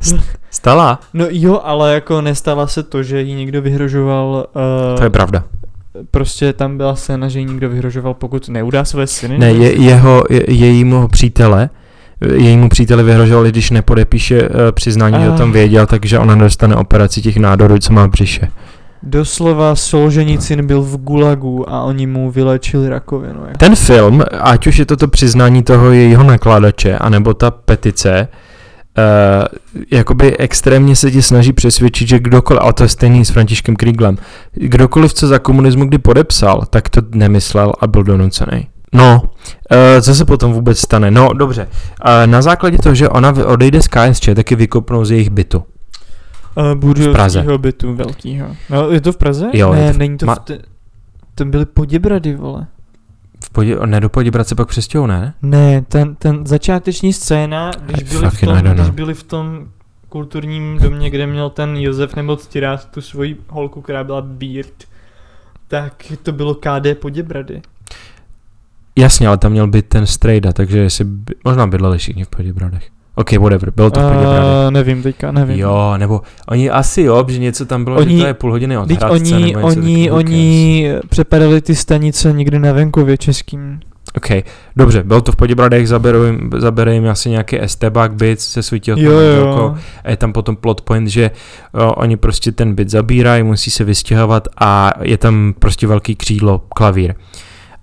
Stala? No jo, ale jako nestala se to, že jí někdo vyhrožoval... Uh, To je pravda. Prostě tam byla scéna, že jí někdo vyhrožoval, pokud neudá své syny. Ne, je, jeho, je, jejímu přítele, jejímu příteli vyhrožovali, když nepodepíše uh, přiznání, že o tom Ah. věděl, takže ona dostane operaci těch nádorů, co má v břiše. Doslova Solženicin byl v gulagu a oni mu vylečili rakovinu. Jako. Ten film, ať už je to to přiznání toho jejího nakladače, anebo ta petice, uh, jakoby extrémně se ti snaží přesvědčit, že kdokoliv, a to je stejný s Františkem Krieglem, kdokoliv, co za komunismu kdy podepsal, tak to nemyslel a byl donucený. No, uh, co se potom vůbec stane? No, dobře. Uh, na základě toho, že ona odejde z KSČ, taky vykopnou z jejich bytu. V Praze. bytu velkýho. No, je to v Praze? Jo, ne, to v- není to ma- v te... Tam byly Poděbrady, vole. V podě, ne do Poděbrad se pak přestěhou, ne? Ne, ten, ten začáteční scéna, když byli, v tom, don't když byli v tom kulturním domě, kde měl ten Josef nebo Ctirás tu svoji holku, která byla Beard, tak to bylo KD Poděbrady. Jasně, ale tam měl být ten strejda, takže jestli by, možná bydleli všichni v Poděbradech. Ok, whatever, bylo to v Poděbradech. Uh, nevím teďka, nevím. Jo, nebo oni asi jo, že něco tam bylo, Oni- že to je půl hodiny od Hradce, oni, nebo něco oni, who oni přepadali ty stanice někde na venkově českým. Ok, dobře, bylo to v Poděbradech, zaberou jim, zabere jim asi nějaký estebák byt se svítí Jo, jo. A je tam potom plot point, že o, oni prostě ten byt zabírají, musí se vystěhovat a je tam prostě velký křídlo, klavír.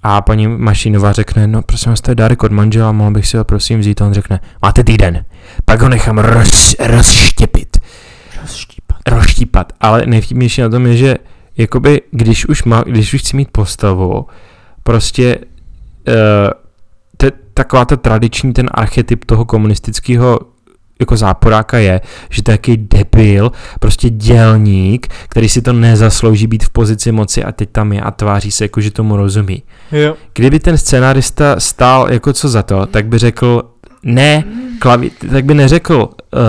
A paní Mašinová řekne, no prosím vás, to je dárek od manžela, mohl bych si ho prosím vzít. A on řekne, máte týden, pak ho nechám roz, rozštěpit, Rozštípat. rozštípat. Ale nejvtipnější na tom je, že jakoby, když už, má, když už chci mít postavu, prostě uh, te, taková ta tradiční, ten archetyp toho komunistického jako záporáka je, že to je takový debil, prostě dělník, který si to nezaslouží být v pozici moci a teď tam je a tváří se jako, že tomu rozumí. Jo. Kdyby ten scenárista stál jako co za to, tak by řekl, ne, klaví, tak by neřekl uh,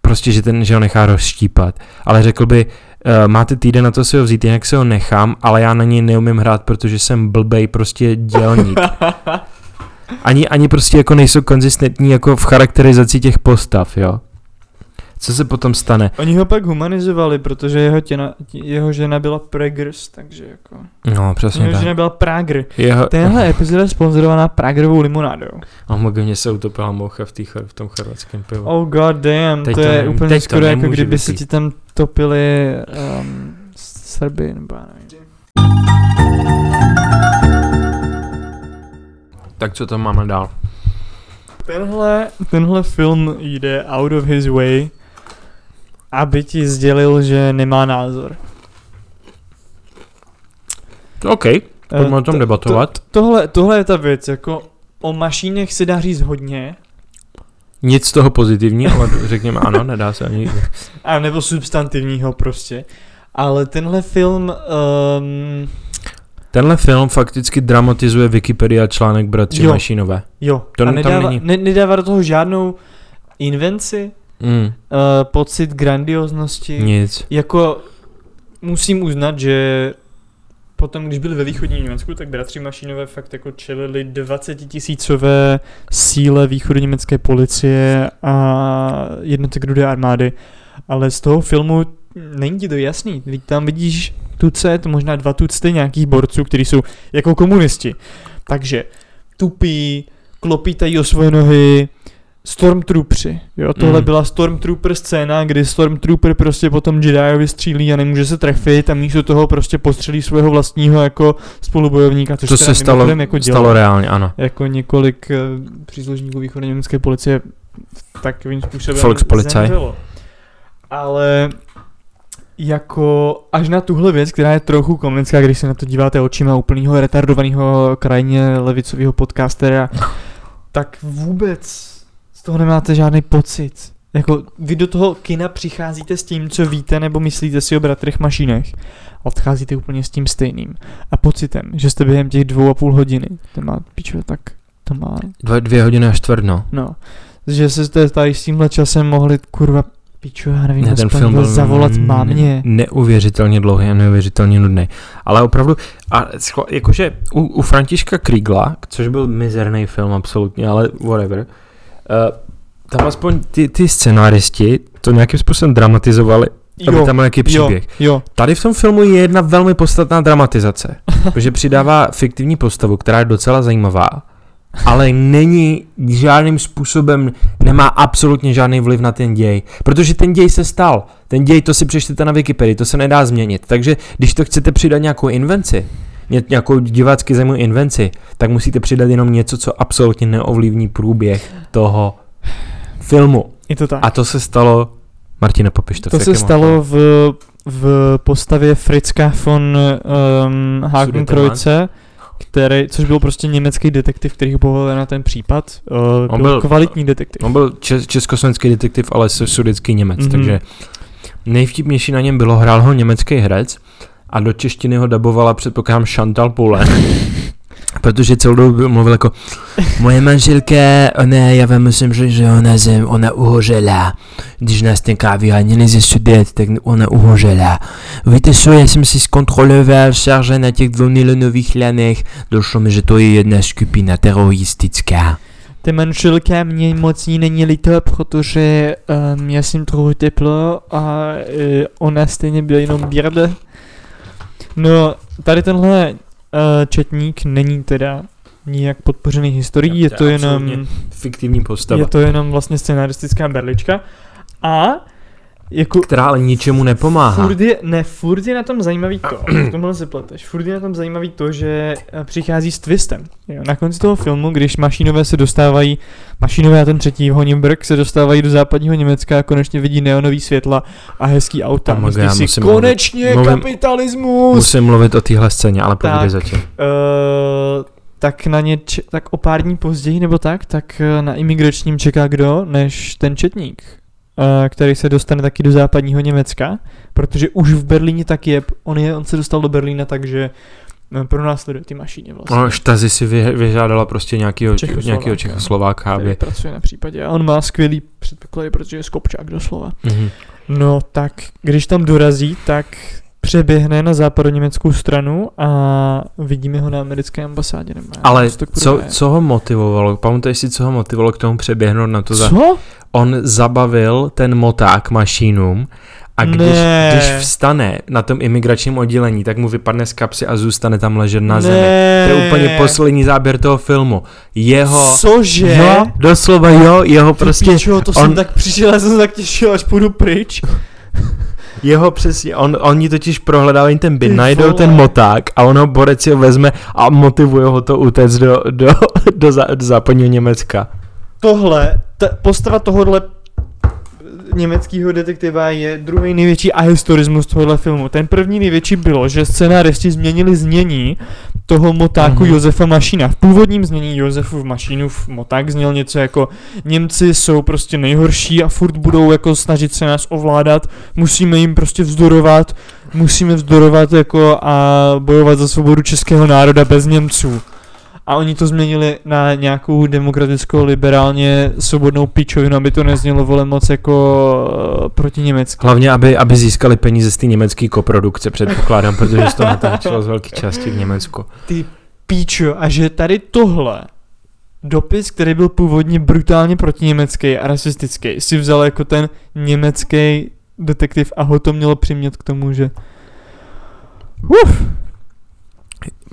prostě, že, ten, že ho nechá rozštípat, ale řekl by, uh, máte týden na to si ho vzít, jinak si ho nechám, ale já na něj neumím hrát, protože jsem blbej prostě dělník. Ani, ani prostě jako nejsou konzistentní jako v charakterizaci těch postav, jo. Co se potom stane? Oni ho pak humanizovali, protože jeho, těna, jeho žena byla Preggers, takže jako... No, přesně Jeho tak. žena byla Prager. Jeho, Tenhle epizoda je sponzorovaná Pragerovou limonádou. a mě se utopila moucha v, tý, v tom chorvatském pivu. Oh god damn, Teď to to je úplně skoro jako kdyby se vypít. ti tam topili um, Srby, nebo já nevím. Tak co tam máme dál? Tenhle, tenhle film jde out of his way, aby ti sdělil, že nemá názor. OK, pojďme o tom Eh, to- debatovat. To, tohle, tohle je ta věc, jako o mašínech se dá říct hodně, Nic z toho pozitivní, ale řekněme ano, nedá se ani... a nebo substantivního prostě. Ale tenhle film, um, Tenhle film fakticky dramatizuje Wikipedia článek Bratři Jo. Mašinové. jo, To a tam nedává, není. ne, nedává do toho žádnou invenci, Mm, uh, pocit grandioznosti. nic. Jako musím uznat, že potom, když byli ve východním Německu, tak bratři Mašinové fakt jako čelili 20 tisícové síle východoněmecké policie a jednotek rudé armády. Ale z toho filmu není ti to jasný. Teď tam vidíš tucet, možná dva tucty nějakých borců, kteří jsou jako komunisti. Takže tupí, klopítají o svoje nohy, Stormtroopři. Jo, tohle Mm. byla Stormtrooper scéna, kdy Stormtrooper prostě potom Jediovi střílí a nemůže se trefit a místo toho prostě postřelí svého vlastního jako spolubojovníka, což To se stalo, jako dělalo. stalo reálně, ano. Jako několik eh, příslušníků východní německé policie takovým způsobem Volkspolizei. zemřelo. Ale jako až na tuhle věc, která je trochu komunická, když se na to díváte očima úplného retardovaného krajně levicového podcastera, tak vůbec z toho nemáte žádný pocit. Jako vy do toho kina přicházíte s tím, co víte, nebo myslíte si o bratrech mašínech a odcházíte úplně s tím stejným. A pocitem, že jste během těch dvou a půl hodiny, to má pičo, tak to má, Dva, dvě hodiny a čtvrt, no. no, že se jste tady s tímhle časem mohli, kurva, pičo, já nevím, Ne, ten film byl zavolat mámě. neuvěřitelně dlouhý a neuvěřitelně nudný. Ale opravdu, a jakože u, u Františka Kriegla, což byl mizerný film absolutně, ale whatever, uh, tam aspoň ty, ty scenáristi to nějakým způsobem dramatizovali, aby tam byl nějaký příběh. Jo, jo. Tady v tom filmu je jedna velmi podstatná dramatizace, protože přidává fiktivní postavu, která je docela zajímavá, ale není žádným způsobem, nemá absolutně žádný vliv na ten děj, protože ten děj se stal. Ten děj, to si přečtete na Wikipedii, to se nedá změnit. Takže když to chcete přidat nějakou invenci, ně- nějakou divácky zajímavou invenci, tak musíte přidat jenom něco, co absolutně neovlivní průběh toho filmu. Je to tak. A to se stalo, Martina, popiš to. to se stalo v, v postavě Fritzka von um, Hakenkreuze, který, což byl prostě německý detektiv, který povolil na ten případ. Uh, byl, On byl byl- kvalitní detektiv. On byl čes- československý detektiv, ale se sudecký Němec, Mhm. mm-hmm. takže nejvtipnější na něm bylo, hrál ho německý herec a do češtiny ho dabovala předpokládám Chantal Poule. Protože celou dobu mluvil jako Moje manželka, ona, já vám musím říct, že ona, zem, ona uhořela. Když nás tenkrát vyhanili ze sudet, tak ona uhořela. Víte co, já jsem si zkontroloval šarže na těch dvou nylonových lanech. Došlo mi, že to je jedna skupina teroristická. Ty manželka mě moc ní není líto, protože um, já jsem trochu teplo a uh, ona stejně byla jenom běrde. No, tady tenhle četník není teda nijak podpořený historií, je To to je jenom, Fiktivní postava. je to jenom vlastně scenaristická berlička. A jako která ale ničemu nepomáhá. Furt je, ne, furt je na tom zajímavý to, v tomhle se pleteš, furt je na tom zajímavý to, že eh, přichází s twistem. Jo, na konci toho filmu, když mašinové se dostávají, mašinové a ten třetí Honenberg se dostávají do západního Německa a konečně vidí neonový světla a hezký auta. Oh Myslí God, si, musím konečně mluvit- mluvím- kapitalismus! Musím mluvit o téhle scéně, ale povídej zatím. Uh, tak na ně, č- tak o pár dní později nebo tak, tak eh, na imigračním čeká kdo, než ten četník, který se dostane taky do západního Německa, protože už v Berlíně tak je, on, je, on se dostal do Berlína, takže eh, pro nás ty mašíně vlastně. Ono, štazi si vy, vyžádala prostě nějakýho, Čechoslováka. nějakýho Čechoslováka, který aby... pracuje na případě a on má skvělý předpoklady, protože je skopčák doslova. Mhm. No tak, když tam dorazí, tak přeběhne na západoněmeckou stranu a vidíme ho na americké ambasádě. Nebo já Ale to co, co ho motivovalo? Pamatuješ si, co ho motivovalo k tomu přeběhnout na to? Za... On zabavil ten moták mašínům a když, Ne. když vstane na tom imigračním oddělení, tak mu vypadne z kapsy a zůstane tam ležet na zemi. Ne. To je úplně poslední záběr toho filmu. Jeho... Cože? Jo, doslova jo, jeho Ty prostě... Píčo, to on- jsem tak přišel, já jsem se tak těšil, až půjdu pryč. Jeho přesně, on, oni totiž prohledávají ten byt, Ty najdou vole. ten moták a ono borec ho vezme a motivuje ho to utéct do, do, do, zá, do západního Německa. Tohle, ta postava tohohle německého detektiva je druhý největší ahistorismus tohohle filmu. Ten první největší bylo, že scenáristi změnili znění toho motáku Mhm. Josefa Mašína. V původním znění Josefův Mašínův moták zněl něco jako Němci jsou prostě nejhorší a furt budou jako snažit se nás ovládat, musíme jim prostě vzdorovat, musíme vzdorovat jako a bojovat za svobodu českého národa bez Němců. A oni to změnili na nějakou demokratickou, liberálně svobodnou pičovinu, aby to neznělo vole moc jako uh, proti německy. Hlavně, aby, aby získali peníze z té německé koprodukce, předpokládám, protože se to natáčelo z velké části v Německu. Ty píčo, a že tady tohle dopis, který byl původně brutálně protiněmecký a rasistický, si vzal jako ten německý detektiv a ho to mělo přimět k tomu, že Uf,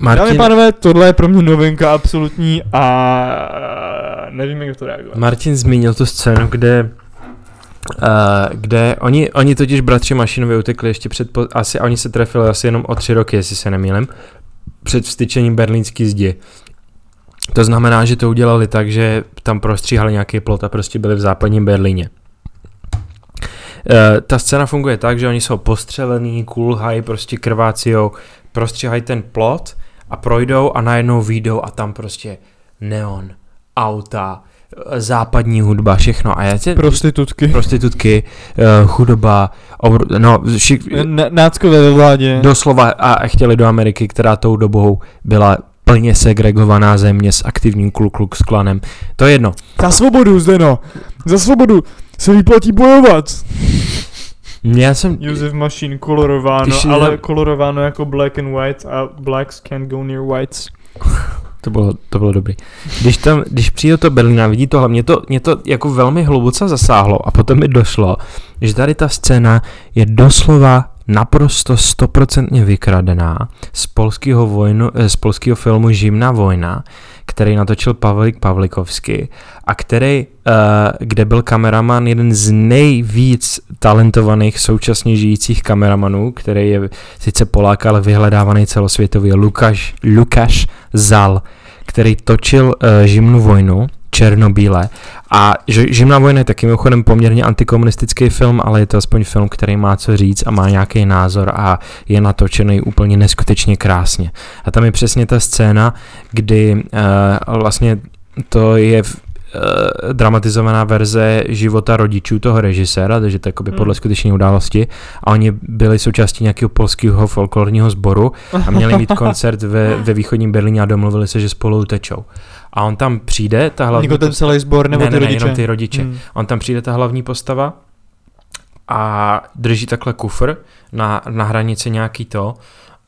Dámy a Martin, pánové, tohle je pro mě novinka absolutní a nevím, jak to reagovat. Martin zmínil tu scénu, kde Uh, kde oni, oni totiž bratři Mašinovi utekli ještě před, po, asi, oni se trefili asi jenom o tři roky, jestli se nemýlím, před vstyčením berlínský zdi. To znamená, že to udělali tak, že tam prostříhali nějaký plot a prostě byli v západním Berlíně. Uh, ta scéna funguje tak, že oni jsou postřelený, kulhají, prostě krvácijou, prostříhají ten plot a projdou a najednou výjdou a tam prostě neon, auta, západní hudba, všechno. A já tě, Prostitutky. prostitutky, uh, chudoba, obr- no, šik, N- náckové ve vládě. doslova a chtěli do Ameriky, která tou dobou byla plně segregovaná země s aktivním Ku Klux Klanem. To je jedno. Za svobodu, Zdeno! Za svobodu se vyplatí bojovat! Já jsem... Josef Machine kolorováno, Když si ale kolorováno jako black and white a blacks can't go near whites. To bylo, to bylo dobrý. Když tam, když přijde to Berlína, vidí tohle, mě to, mě to jako velmi hluboce zasáhlo a potom mi došlo, že tady ta scéna je doslova naprosto stoprocentně vykradená z polského, vojnu, eh, z polského filmu Žimná vojna, který natočil Pavlik Pavlikovský a který, uh, kde byl kameraman jeden z nejvíc talentovaných současně žijících kameramanů, který je sice Polák, ale vyhledávaný celosvětově, Lukáš, Lukáš Zal, který točil uh, Žimnu vojnu černobíle. A Žimná vojna je taky mimochodem poměrně antikomunistický film, ale je to aspoň film, který má co říct a má nějaký názor a je natočený úplně neskutečně krásně. A tam je přesně ta scéna, kdy uh, vlastně to je v, uh, dramatizovaná verze života rodičů toho režiséra, takže to je hmm. podle skutečné události. A oni byli součástí nějakého polského folklorního sboru a měli mít koncert ve, ve východním Berlíně a domluvili se, že spolu utečou. A on tam přijde, ta hlavní... Jako ten celý sbor nebo ne, ty ne, rodiče? Ne, jenom ty rodiče. Hmm. On tam přijde, ta hlavní postava a drží takhle kufr na, na hranici nějaký to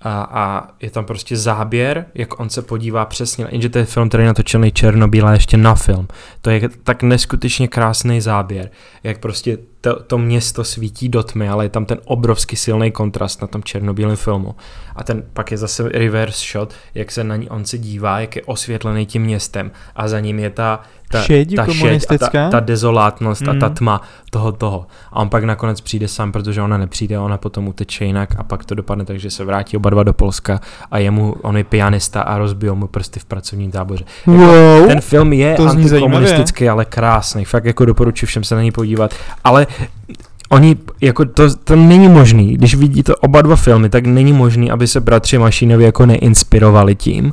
a, a je tam prostě záběr, jak on se podívá přesně, jenže to je film, který natočený černobíle ještě na film. To je tak neskutečně krásný záběr, jak prostě to, to město svítí do tmy, ale je tam ten obrovský silný kontrast na tom černobílém filmu. A ten pak je zase reverse shot, jak se na ní on se dívá, jak je osvětlený tím městem a za ním je ta, ta, šeď ta, komunistická? šeď a ta, ta dezolátnost mm. a ta tma toho toho. A on pak nakonec přijde sám, protože ona nepřijde, ona potom uteče jinak a pak to dopadne tak, že se vrátí oba dva do Polska a jemu, on je pianista a rozbijou mu prsty v pracovním táboře. Wow, jako, ten film je antikomunistický, ale krásný. Fakt jako doporučuji všem se na něj podívat. Ale oni, jako to, to není možný, když vidíte oba dva filmy, tak není možný, aby se bratři Mašinovi jako neinspirovali tím, uh,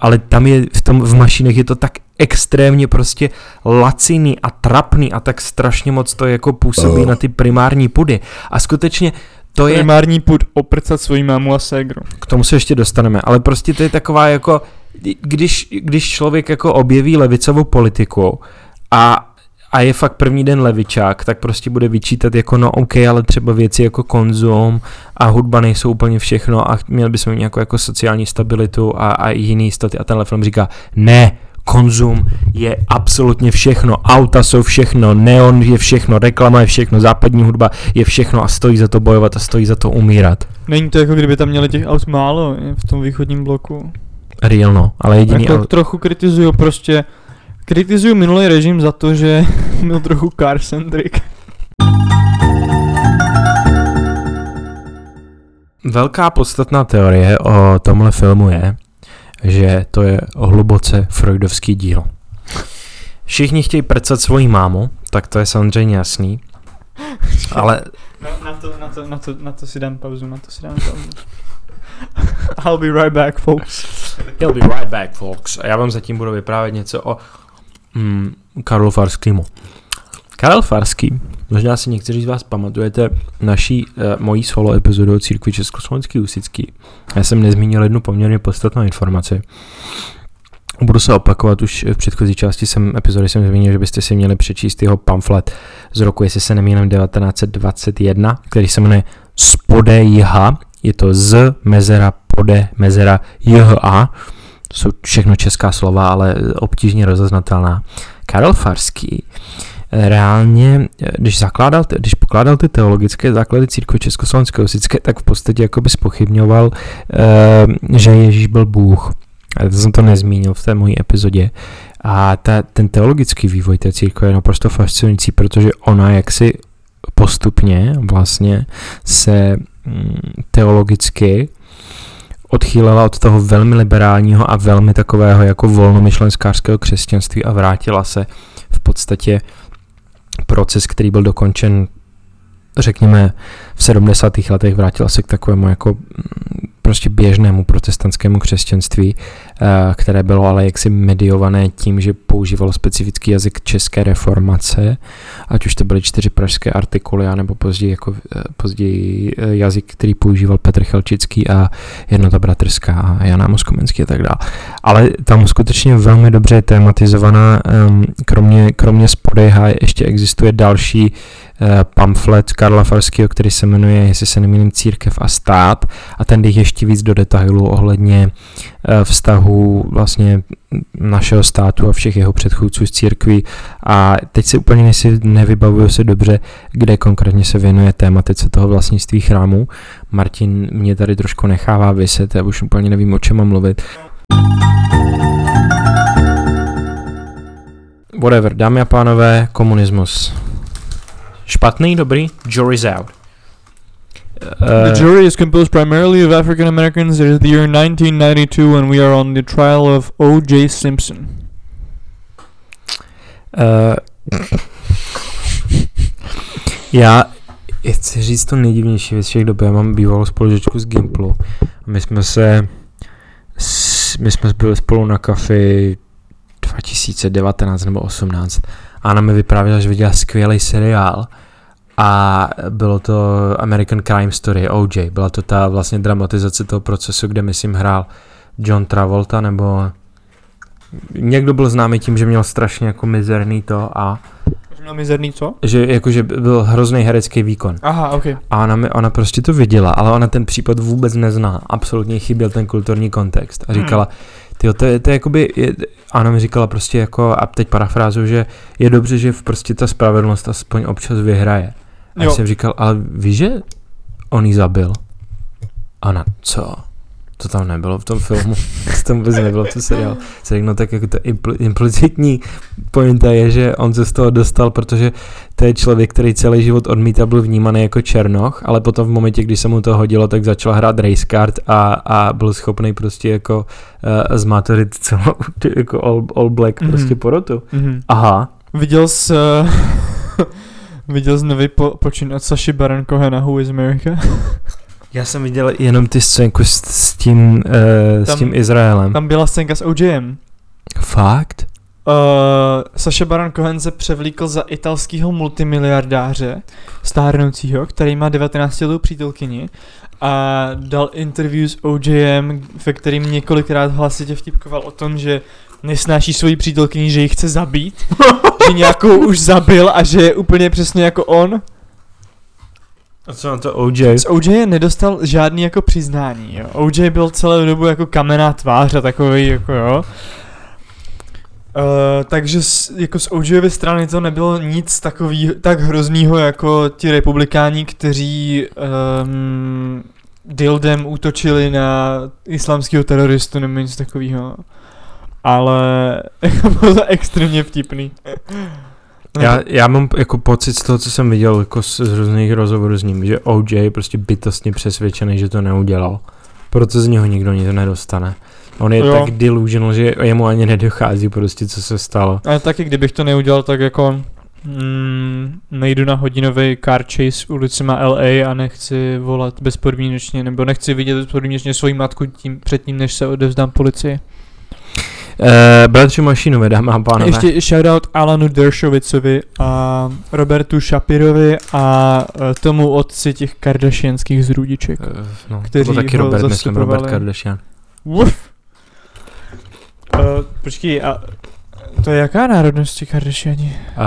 ale tam je, v tom, v Mašinech je to tak extrémně prostě laciný a trapný a tak strašně moc to jako působí oh. na ty primární pudy. A skutečně to je... Primární pud oprcat svoji mámu a ségru. K tomu se ještě dostaneme, ale prostě to je taková jako, když, když člověk jako objeví levicovou politiku a a je fakt první den levičák, tak prostě bude vyčítat jako no OK, ale třeba věci jako konzum a hudba nejsou úplně všechno a měli bychom mít nějakou jako sociální stabilitu a, a jiný jistoty a tenhle film říká ne, konzum je absolutně všechno, auta jsou všechno, neon je všechno, reklama je všechno, západní hudba je všechno a stojí za to bojovat a stojí za to umírat. Není to jako kdyby tam měli těch aut málo v tom východním bloku. Real no, ale jediný... Jako trochu kritizuju prostě Kritizuju minulý režim za to, že byl trochu car-centric. Velká podstatná teorie o tomhle filmu je, že to je hluboce freudovský díl. Všichni chtějí prcat svoji mámu, tak to je samozřejmě jasný. Ale... Na, na, to, na, to, na, to, na to si dám pauzu, na to si dám pauzu. I'll be right back, folks. He'll be right back, folks. A já vám zatím budu vyprávět něco o mm, Karlu Farskýmu. Karel Farský, možná si někteří z vás pamatujete naší uh, mojí solo epizodu o církvi Československý Usický. Já jsem nezmínil jednu poměrně podstatnou informaci. Budu se opakovat, už v předchozí části jsem, epizody jsem zmínil, že byste si měli přečíst jeho pamflet z roku, jestli se nemýlím, 1921, který se jmenuje Spode Jiha, je to z mezera pode mezera JHA, to jsou všechno česká slova, ale obtížně rozeznatelná. Karel Farský reálně, když zakládal, když pokládal ty teologické základy církve československého sické, tak v podstatě jakoby spochybňoval, eh, že Ježíš byl Bůh. A to jsem to nezmínil v té mojí epizodě. A ta, ten teologický vývoj té církve je naprosto fascinující, protože ona jaksi postupně vlastně se mm, teologicky odchýlila od toho velmi liberálního a velmi takového jako volnomyšlenskářského křesťanství a vrátila se v podstatě proces, který byl dokončen řekněme v 70. letech vrátila se k takovému jako prostě běžnému protestantskému křesťanství, eh, které bylo ale jaksi mediované tím, že používalo specifický jazyk české reformace, ať už to byly čtyři pražské artikuly, nebo později, jako, eh, později eh, jazyk, který používal Petr Chelčický a jednota bratrská a Jana Moskomenský a tak dále. Ale tam skutečně velmi dobře je tematizovaná, ehm, kromě, kromě Spodejha ještě existuje další pamflet Karla Farského, který se jmenuje, jestli se nemýlím, Církev a stát a ten jde ještě víc do detailu ohledně eh, vztahu vlastně našeho státu a všech jeho předchůdců z církví a teď si úplně nesi, nevybavuju se dobře, kde konkrétně se věnuje tématice toho vlastnictví chrámu. Martin mě tady trošku nechává vyset, já už úplně nevím, o čem mám mluvit. Whatever, dámy a pánové, komunismus. Špatný, dobrý? Jury's out. the jury is composed primarily of African Americans. It is the year 1992 and we are on the trial of O.J. Simpson. Uh, já chci říct to nejdivnější věc všech dob. Já mám bývalou spolužečku z Gimplu. A my jsme se my jsme byli spolu na kafi 2019 nebo 18 a ona mi vyprávěla, že viděla skvělý seriál a bylo to American Crime Story, OJ, byla to ta vlastně dramatizace toho procesu, kde myslím hrál John Travolta nebo někdo byl známý tím, že měl strašně jako mizerný to a Měl mizerný co? že jakože byl hrozný herecký výkon. Aha, ok. A ona, mi, ona prostě to viděla, ale ona ten případ vůbec nezná. Absolutně chyběl ten kulturní kontext. A říkala, tyjo, to je, to je jakoby, je, a ona mi říkala prostě jako, a teď parafrázu, že je dobře, že prostě ta spravedlnost aspoň občas vyhraje. A já Jo. jsem říkal, ale víš, že on jí zabil? A ona, co? To tam nebylo v tom filmu. to tam vůbec nebylo v tom seriálu. Se řekl, no tak jako to impl- implicitní pointa je, že on se z toho dostal, protože to je člověk, který celý život odmítal, byl vnímaný jako černoch, ale potom v momentě, kdy se mu to hodilo, tak začal hrát race card a, a byl schopný prostě jako uh, zmátorit celou jako all, all black Mhm. prostě porotu. Mhm. Aha, Viděl jsi... Uh, viděl jsi nový po, počin od Saši Baron Cohena Who is America? já jsem viděl jenom ty scénku s, s tím, uh, s Tam- tím Izraelem. Tam byla scénka s OJem. Fakt? Uh, Saša Baron Cohen se převlíkl za italského multimiliardáře stárnoucího, který má 19 letou přítelkyni a dal interview s OJem, ve kterým několikrát hlasitě vtipkoval o tom, že nesnáší svoji přítelkyni, že ji chce zabít, že nějakou už zabil a že je úplně přesně jako on. A co na to OJ? Z OJ nedostal žádný jako přiznání, jo. OJ byl celou dobu jako kamenná tvář a takový jako jo. Uh, takže s, jako z OJovy strany to nebylo nic takový, tak hroznýho jako ti republikáni, kteří um, dildem útočili na islámského teroristu nebo něco takového. Ale jako bylo to extrémně vtipný. Já, já mám jako pocit z toho, co jsem viděl jako z, z různých rozhovorů s ním, že OJ je prostě bytostně přesvědčený, že to neudělal. Proto z něho nikdo nic nedostane. On je Jo. tak delusional, že jemu ani nedochází prostě, co se stalo. Ale taky kdybych to neudělal, tak jako mm, nejdu na hodinový car chase ulicema LA a nechci volat bezpodmínečně, nebo nechci vidět bezpodmínečně svoji matku tím, předtím, než se odevzdám policii. Uh, bratři Mašinové, dámy a pánové. Ještě shoutout Alanu Dershovicovi a Robertu Shapirovi a e, tomu otci těch kardashianských zrůdiček. Uh, no, kteří taky ho Robert, myslím Robert. Kardashian. Uf. Uh, počkej, a to je jaká národnost ti Kardashiani? Uh,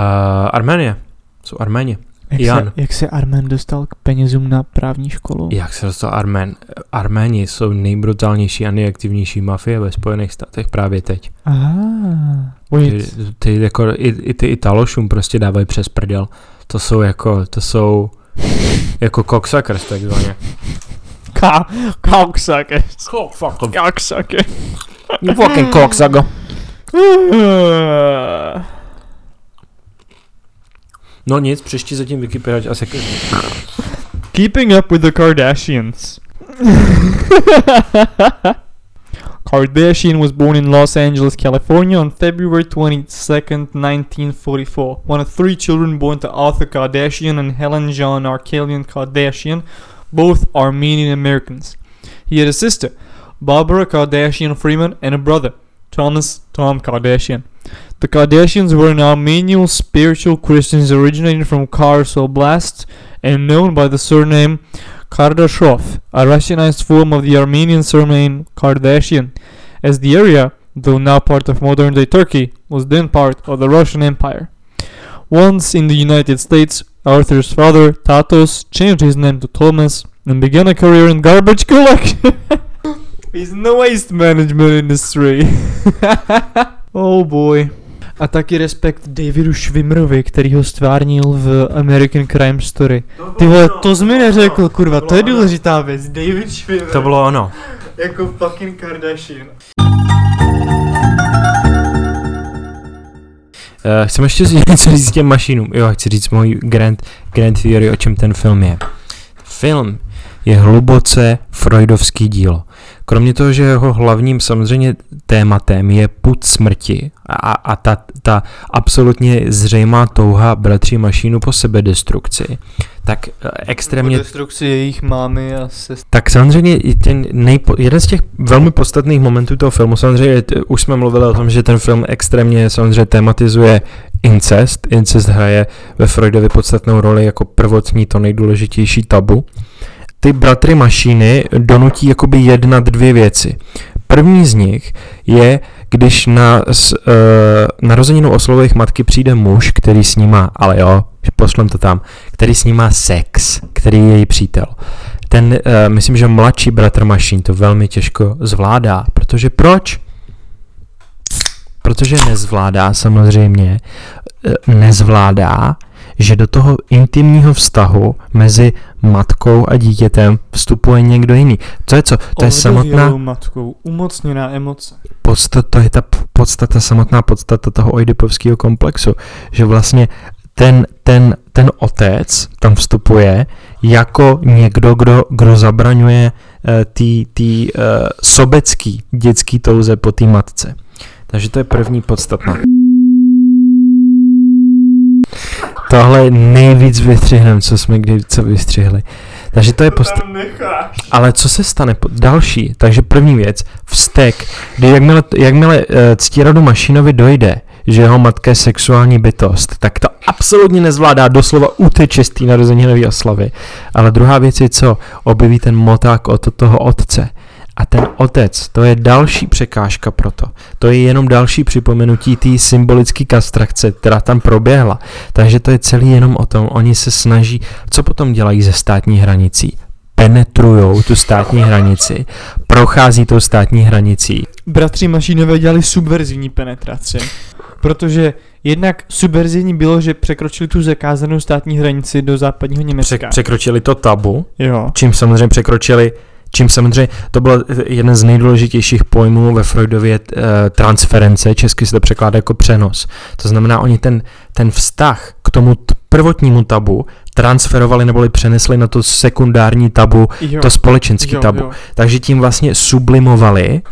Arménie. Jsou Arméni. Jak Jan. se, jak se Armen dostal k penězům na právní školu? Jak se dostal Armén? Arméni jsou nejbrutálnější a nejaktivnější mafie ve Spojených státech právě teď. Aha. Ty, ty, jako, i, i ty Italošům prostě dávají přes prdel. To jsou jako, to jsou jako cocksuckers takzvaně. Ka, cocksucker. Cocksucker. You fucking cocksucker. No nic, přešti zatím Wikipedia asi Keeping up with the Kardashians. Kardashian was born in Los Angeles, California on February 22nd, 1944. One of three children born to Arthur Kardashian and Helen Jean Arkelian Kardashian, both Armenian Americans. He had a sister, Barbara Kardashian Freeman, and a brother, Thomas Tom Kardashian. The Kardashians were an Armenian spiritual Christians originating from Kars Oblast and known by the surname Kardashov, a Russianized form of the Armenian surname Kardashian, as the area, though now part of modern day Turkey, was then part of the Russian Empire. Once in the United States, Arthur's father, Tatos, changed his name to Thomas and began a career in garbage collection. He's in the waste management industry. oh boy. A taky respekt Davidu Schwimmerovi, který ho stvárnil v American Crime Story. Ty vole, to jsi mi neřekl, kurva, to je důležitá věc. David Schwimmer. To bylo ono. Jako fucking Kardashian. Uh, chceme ještě si něco říct těm mašinům. Jo, chci říct můj grand, grand theory, o čem ten film je. Film je hluboce freudovský dílo. Kromě toho, že jeho hlavním samozřejmě tématem je put smrti a, a ta, ta absolutně zřejmá touha bratří mašínu po sebedestrukci, tak eh, extrémně... Po destrukci jejich mámy a se... Tak samozřejmě i ten nejpo, jeden z těch velmi podstatných momentů toho filmu, samozřejmě t- už jsme mluvili o tom, že ten film extrémně samozřejmě tematizuje incest. Incest hraje ve Freudovi podstatnou roli jako prvotní to nejdůležitější tabu ty bratry mašiny donutí jakoby jednat dvě věci. První z nich je, když na uh, narozeninu oslových matky přijde muž, který s ní má, ale jo, pošlem to tam, který s ní má sex, který je její přítel. Ten, uh, myslím, že mladší bratr mašin to velmi těžko zvládá, protože proč? Protože nezvládá samozřejmě, uh, nezvládá že do toho intimního vztahu mezi matkou a dítětem vstupuje někdo jiný. To je co? To je samotná... matkou, umocněná emoce. Podstata, to je ta podstata, samotná podstata toho oidipovského komplexu, že vlastně ten, ten, ten otec tam vstupuje jako někdo, kdo, kdo zabraňuje uh, tý uh, sobecký dětský touze po té matce. Takže to je první podstatná. Tohle je nejvíc vystřihnem, co jsme kdy co vystřihli. Takže to je post... Ale co se stane? Další. Takže první věc. Vztek. Kdy jakmile, jakmile uh, ctíradu Mašinovi dojde, že jeho matka je sexuální bytost, tak to absolutně nezvládá, doslova uteče z té narozeninové oslavy. Ale druhá věc je co? Objeví ten moták od toho otce. A ten otec, to je další překážka pro to. To je jenom další připomenutí té symbolické kastrakce, která tam proběhla. Takže to je celý jenom o tom, oni se snaží, co potom dělají ze státní hranicí? penetrujou tu státní hranici, prochází tou státní hranicí. Bratři Mašínové dělali subverzivní penetraci, protože jednak subverzivní bylo, že překročili tu zakázanou státní hranici do západního Německa. Přek, překročili to tabu, jo. čím samozřejmě překročili Čím samozřejmě to byl jeden z nejdůležitějších pojmů ve Freudově e, transference, česky se to překládá jako přenos. To znamená, oni ten, ten vztah k tomu prvotnímu tabu transferovali neboli přenesli na to sekundární tabu, jo. to společenský jo, tabu. Jo. Takže tím vlastně sublimovali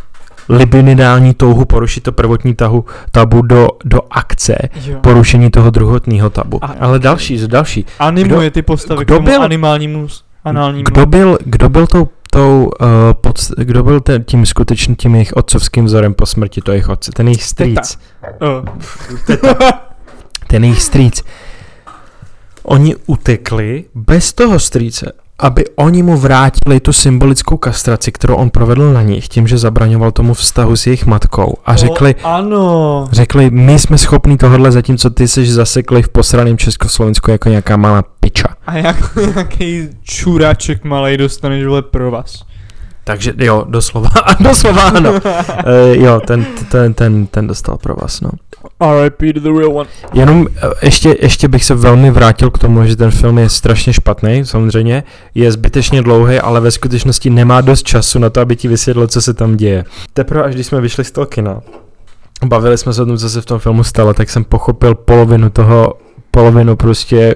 libidinální touhu porušit to prvotní tahu, tabu do, do akce jo. porušení toho druhotního tabu. A, Ale další, další. Animuje kdo, ty postavy kdo k tomu byl, animálnímu análnímu. Kdo byl, kdo byl tou tou, uh, pod, kdo byl ten, tím skutečným tím jejich otcovským vzorem po smrti, to jejich otce, ten jejich strýc. Teta. Uh. Ten jejich strýc. Oni utekli bez toho strýce, aby oni mu vrátili tu symbolickou kastraci, kterou on provedl na nich, tím, že zabraňoval tomu vztahu s jejich matkou a řekli, oh, ano. řekli, my jsme schopni tohle, zatímco ty jsi zasekli v posraném Československu jako nějaká malá piča. A jak nějaký čuráček malej dostaneš vole pro vás. Takže jo, doslova, doslova ano. uh, jo, ten, ten, ten, ten dostal pro vás, no. R.I.P. to the real one. Jenom eh, ještě, ještě bych se velmi vrátil k tomu, že ten film je strašně špatný, samozřejmě. Je zbytečně dlouhý, ale ve skutečnosti nemá dost času na to, aby ti vysvětlil, co se tam děje. Teprve až když jsme vyšli z toho kina, bavili jsme se o tom, co se v tom filmu stalo, tak jsem pochopil polovinu toho, polovinu prostě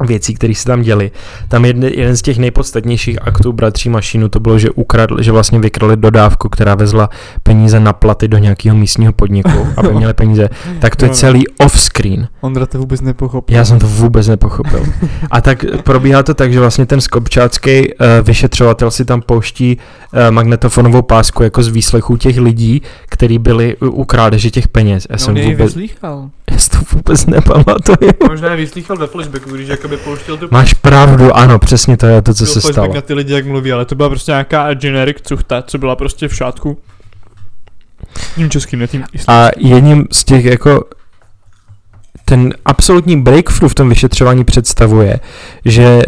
věcí, které se tam děly. Tam jedne, jeden z těch nejpodstatnějších aktů bratří Mašinu to bylo, že ukradl, že vlastně vykrali dodávku, která vezla peníze na platy do nějakého místního podniku, aby měli peníze. Tak to je no, no. celý off-screen. Ondra to vůbec nepochopil. Já jsem to vůbec nepochopil. A tak probíhá to tak, že vlastně ten skopčácký uh, vyšetřovatel si tam pouští uh, magnetofonovou pásku jako z výslechů těch lidí, kteří byli u krádeže těch peněz. Já no, jsem vůbec... vyslýchal. Já si to vůbec nepamatuju. Možná je vyslýchal ve flashbacku, když jakoby pouštěl tu... Máš pravdu, ano, přesně to je to, co se stalo. na ty lidi, jak mluví, ale to byla prostě nějaká generic cuchta, co byla prostě v šátku. Tím českým, ne tím A jedním z těch jako ten absolutní breakthrough v tom vyšetřování představuje, že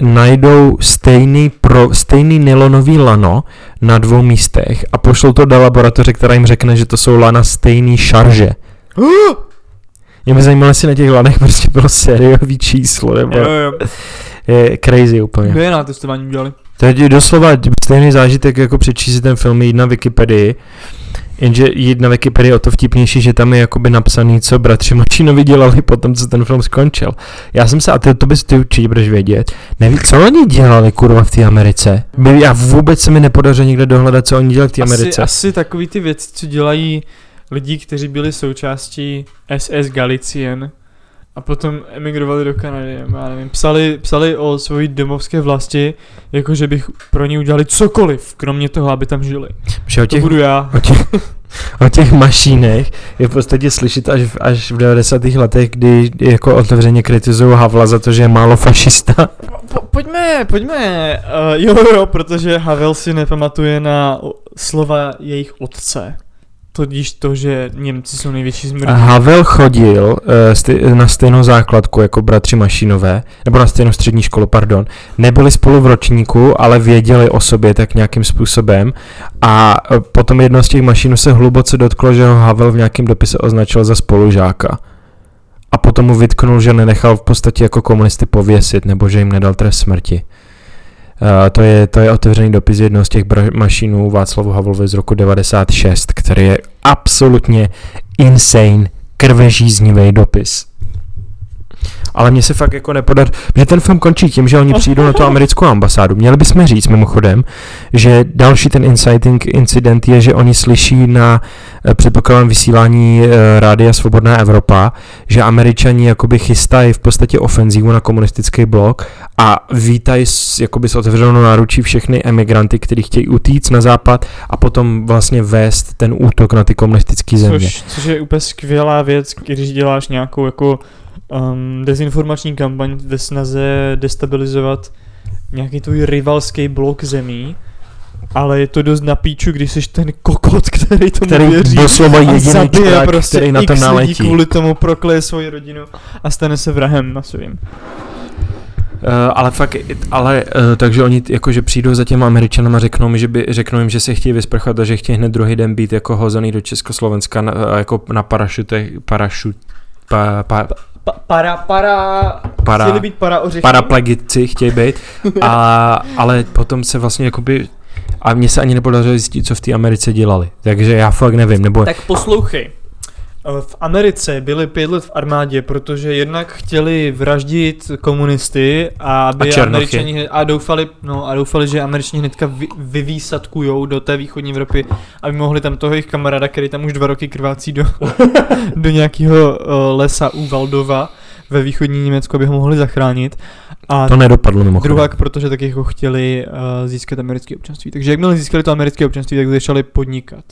najdou stejný, pro, stejný nylonový lano na dvou místech a pošlou to do laboratoře, která jim řekne, že to jsou lana stejný šarže. Mě by zajímalo, jestli na těch lanech prostě bylo sériový číslo, nebo Jo, jo. je crazy úplně. Kde je na testování udělali? To je doslova stejný zážitek, jako přečíst ten film jít na Wikipedii, jenže jít na Wikipedii je o to vtipnější, že tam je jakoby napsaný, co bratři Mačinovi dělali potom, co ten film skončil. Já jsem se, a ty, to bys ty určitě budeš vědět, neví, co oni dělali kurva v té Americe. Já vůbec se mi nepodařilo někde dohledat, co oni dělali v té Asi, Americe. asi takový ty věci, co dělají lidi, kteří byli součástí SS Galicien a potom emigrovali do Kanady, já nevím, psali, psali o svojí domovské vlasti, jako že bych pro ně udělali cokoliv, kromě toho, aby tam žili. Že o To těch, budu já. o těch, o těch mašínech je v podstatě slyšet až, v- až v 90. letech, kdy jako otevřeně kritizují Havla za to, že je málo fašista. Po, pojďme, pojďme, uh, jo, jo, protože Havel si nepamatuje na slova jejich otce. Tudíž to, že Němci jsou největší zmrdí. Havel chodil uh, na stejnou základku jako bratři Mašinové, nebo na stejnou střední školu, pardon. Nebyli spolu v ročníku, ale věděli o sobě tak nějakým způsobem a eh, potom jedno z těch mašinů se hluboce dotklo, že ho Havel v nějakém dopise označil za spolužáka. A potom mu vytknul, že nenechal v podstatě jako komunisty pověsit, nebo že jim nedal trest smrti. Uh, to, je, to je otevřený dopis jednoho z těch mašinů Václavu Havlovi z roku 96, který je absolutně insane, krvežíznivý dopis. Ale mně se fakt jako nepodaří, že ten film končí tím, že oni přijdou na tu americkou ambasádu. Měli bychom říct mimochodem, že další ten inciting incident je, že oni slyší na eh, předpokládám vysílání eh, Rádia Svobodná Evropa, že američani jakoby chystají v podstatě ofenzívu na komunistický blok a vítají jakoby s otevřenou náručí všechny emigranty, kteří chtějí utíct na západ a potom vlastně vést ten útok na ty komunistické země. Což, což je úplně skvělá věc, když děláš nějakou jako um, dezinformační kampaň ve snaze destabilizovat nějaký tvůj rivalský blok zemí, ale je to dost na píču, když jsi ten kokot, který tomu který věří doslova a jediný zabije čurák, prostě který na to x lidí naletí. kvůli tomu prokleje svoji rodinu a stane se vrahem na svým. Uh, ale fakt, ale uh, takže oni jakože přijdou za těma Američanama a řeknou, mi, že by, řeknou jim, že se chtějí vysprchat a že chtějí hned druhý den být jako hozený do Československa na, jako na parašutech, parašut, pa, pa, Pa, para, para, Para- chtěli být para ořechy? paraplegici chtějí být, a, ale potom se vlastně jakoby, a mně se ani nepodařilo zjistit, co v té Americe dělali, takže já fakt nevím, nebo Tak poslouchej. Eh, V Americe byli pět let v armádě, protože jednak chtěli vraždit komunisty a aby A američani a doufali, no, a doufali, že američani hnedka vy, vyvýsadkujou do té východní Evropy, aby mohli tam toho jejich kamaráda, který tam už dva roky krvácí do, do nějakého uh, lesa u Valdova ve východní Německu, aby ho mohli zachránit. A to nedopadlo mimochodem. Druhák, protože taky jako chtěli uh, získat americké občanství. Takže jakmile získali to americké občanství, tak začali podnikat.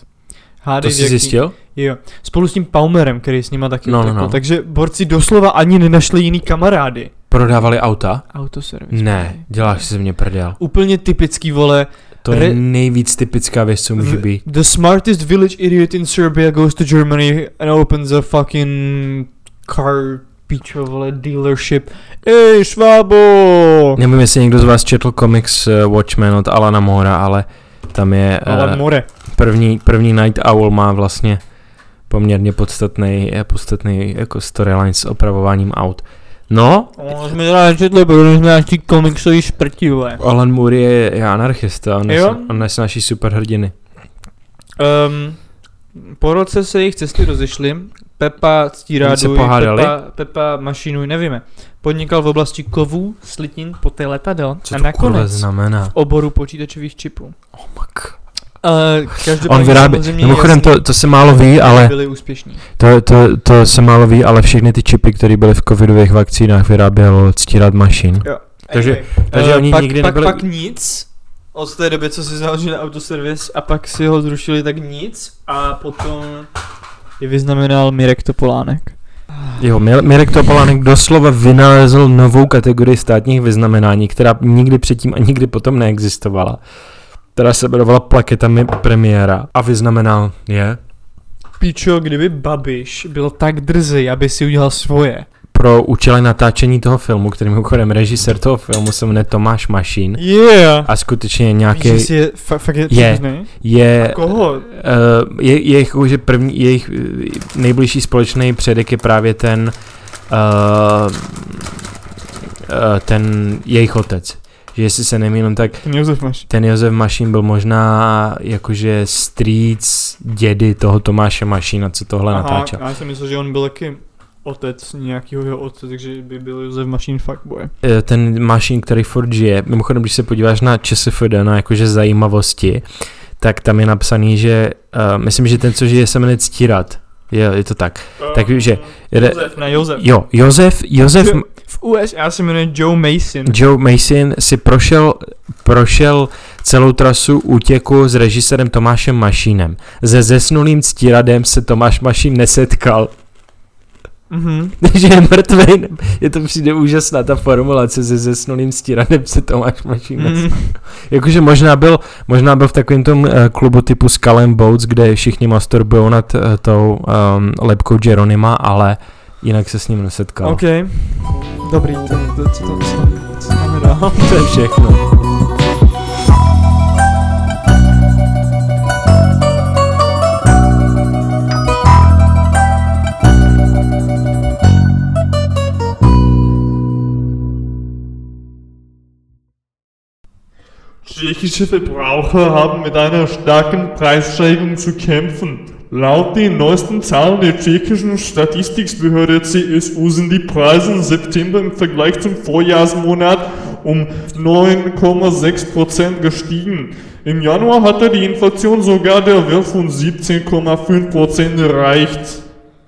Hádej, to jsi jaký- zjistil? Jo. Spolu s tím Paumerem, který s nima taky No, no, utekl. no. Takže borci doslova ani nenašli jiný kamarády. Prodávali auta? Autoservis. Ne, děláš si ze mě prdel. Úplně typický, vole. To je Re- nejvíc typická věc, co může být. The smartest village idiot in Serbia goes to Germany and opens a fucking car píčo, vole, dealership. Ej, švábo! Nevím, jestli někdo z vás četl komiks eh, Watchmen od Alana Mora, ale tam je Ale uh, more. první, první Night Owl má vlastně poměrně podstatný, eh, podstatný jako storyline s opravováním aut. No, No, jsme teda nečetli, protože jsme nějaký komiksový šprti, vole. Alan Moore je, je anarchista, on, nes, Jo? on nesnáší superhrdiny. Um, po roce se jejich cesty rozešly. Pepa Oni se pohádali? Pepa, Pepa Mašinuj, nevíme. Podnikal v oblasti kovů, slitin, poté letadel Co a to nakonec znamená? v oboru počítačových čipů. Oh, mak. Uh, On vyrábí, mimochodem to, to se málo ví, ale byli úspěšní. to, to, to se málo ví, ale všechny ty čipy, které byly v covidových vakcínách, vyráběl ctírat mašin. Jo. Takže- Anyway, takže eh, oni pak, nikdy pak, nebyli- Pak nic, od té doby, co si založili autoservis a pak si ho zrušili, tak nic a potom je vyznamenal Mirek Topolánek. Jo, Mir- Mirek Topolánek doslova vynalezl novou kategorii státních vyznamenání, která nikdy předtím a nikdy potom neexistovala. Která se jmenovala plaketami premiéra a vyznamenal je Pičo, kdyby Babiš byl tak drzý, aby si udělal svoje. Pro účely natáčení toho filmu, který mimochodem režisér toho filmu se jmenuje Tomáš Mašín Yeah! a skutečně Víš, nějaký si je, fa- fakt je, Je. je koho? Uh, je, je jako, že první, jejich eh, nejbližší společný předek je právě ten uh, uh, ten jejich otec. Že jestli se nemýlím, tak Ten Josef Maš. ten Josef Mašín byl možná jakože strýc dědy toho Tomáše Mašína, co tohle natáčel. já jsem myslel, že on byl taky otec nějakého jeho otce, takže by byl Josef Mašín fuckboy. Eh, Ten Mašín, který furt žije, mimochodem, když se podíváš na ČSFD, na jakože zajímavosti, tak tam je napsaný, že uh, myslím, že ten, co žije, se jmenuje Ctírat. Je, je to tak. Takže- Jede, Josef, ne Josef. Jo, Josef, Josef Jo. V USA se jmenuje Joe Mason. Joe Mason si prošel, prošel celou trasu útěku s režisérem Tomášem Mašínem. Se zesnulým ctíradem se Tomáš Mašín nesetkal, Mhm. takže je mrtvej. Je to přijde úžasná ta formulace, se zesnulým ctíradem se Tomáš Mašín. Mhm. Jakože možná byl, možná byl v takovém tom uh, klubu typu Skull and Boats, kde všichni masturbují nad uh, tou um, lepkou Jeronima, ale jinak se s ním nesetkal. OK. Dobrý, to, to, to, to, co, co máme dál? To je všechno. Tschechische Verbraucher haben mit einer starken Preissteigerung zu kämpfen. Laut den neuesten Zahlen der tschechischen Statistikbehörde CSU sind die Preise im September im Vergleich zum Vorjahresmonat um 9,6% gestiegen. Im Januar hatte die Inflation sogar der Wert von 17,5% erreicht.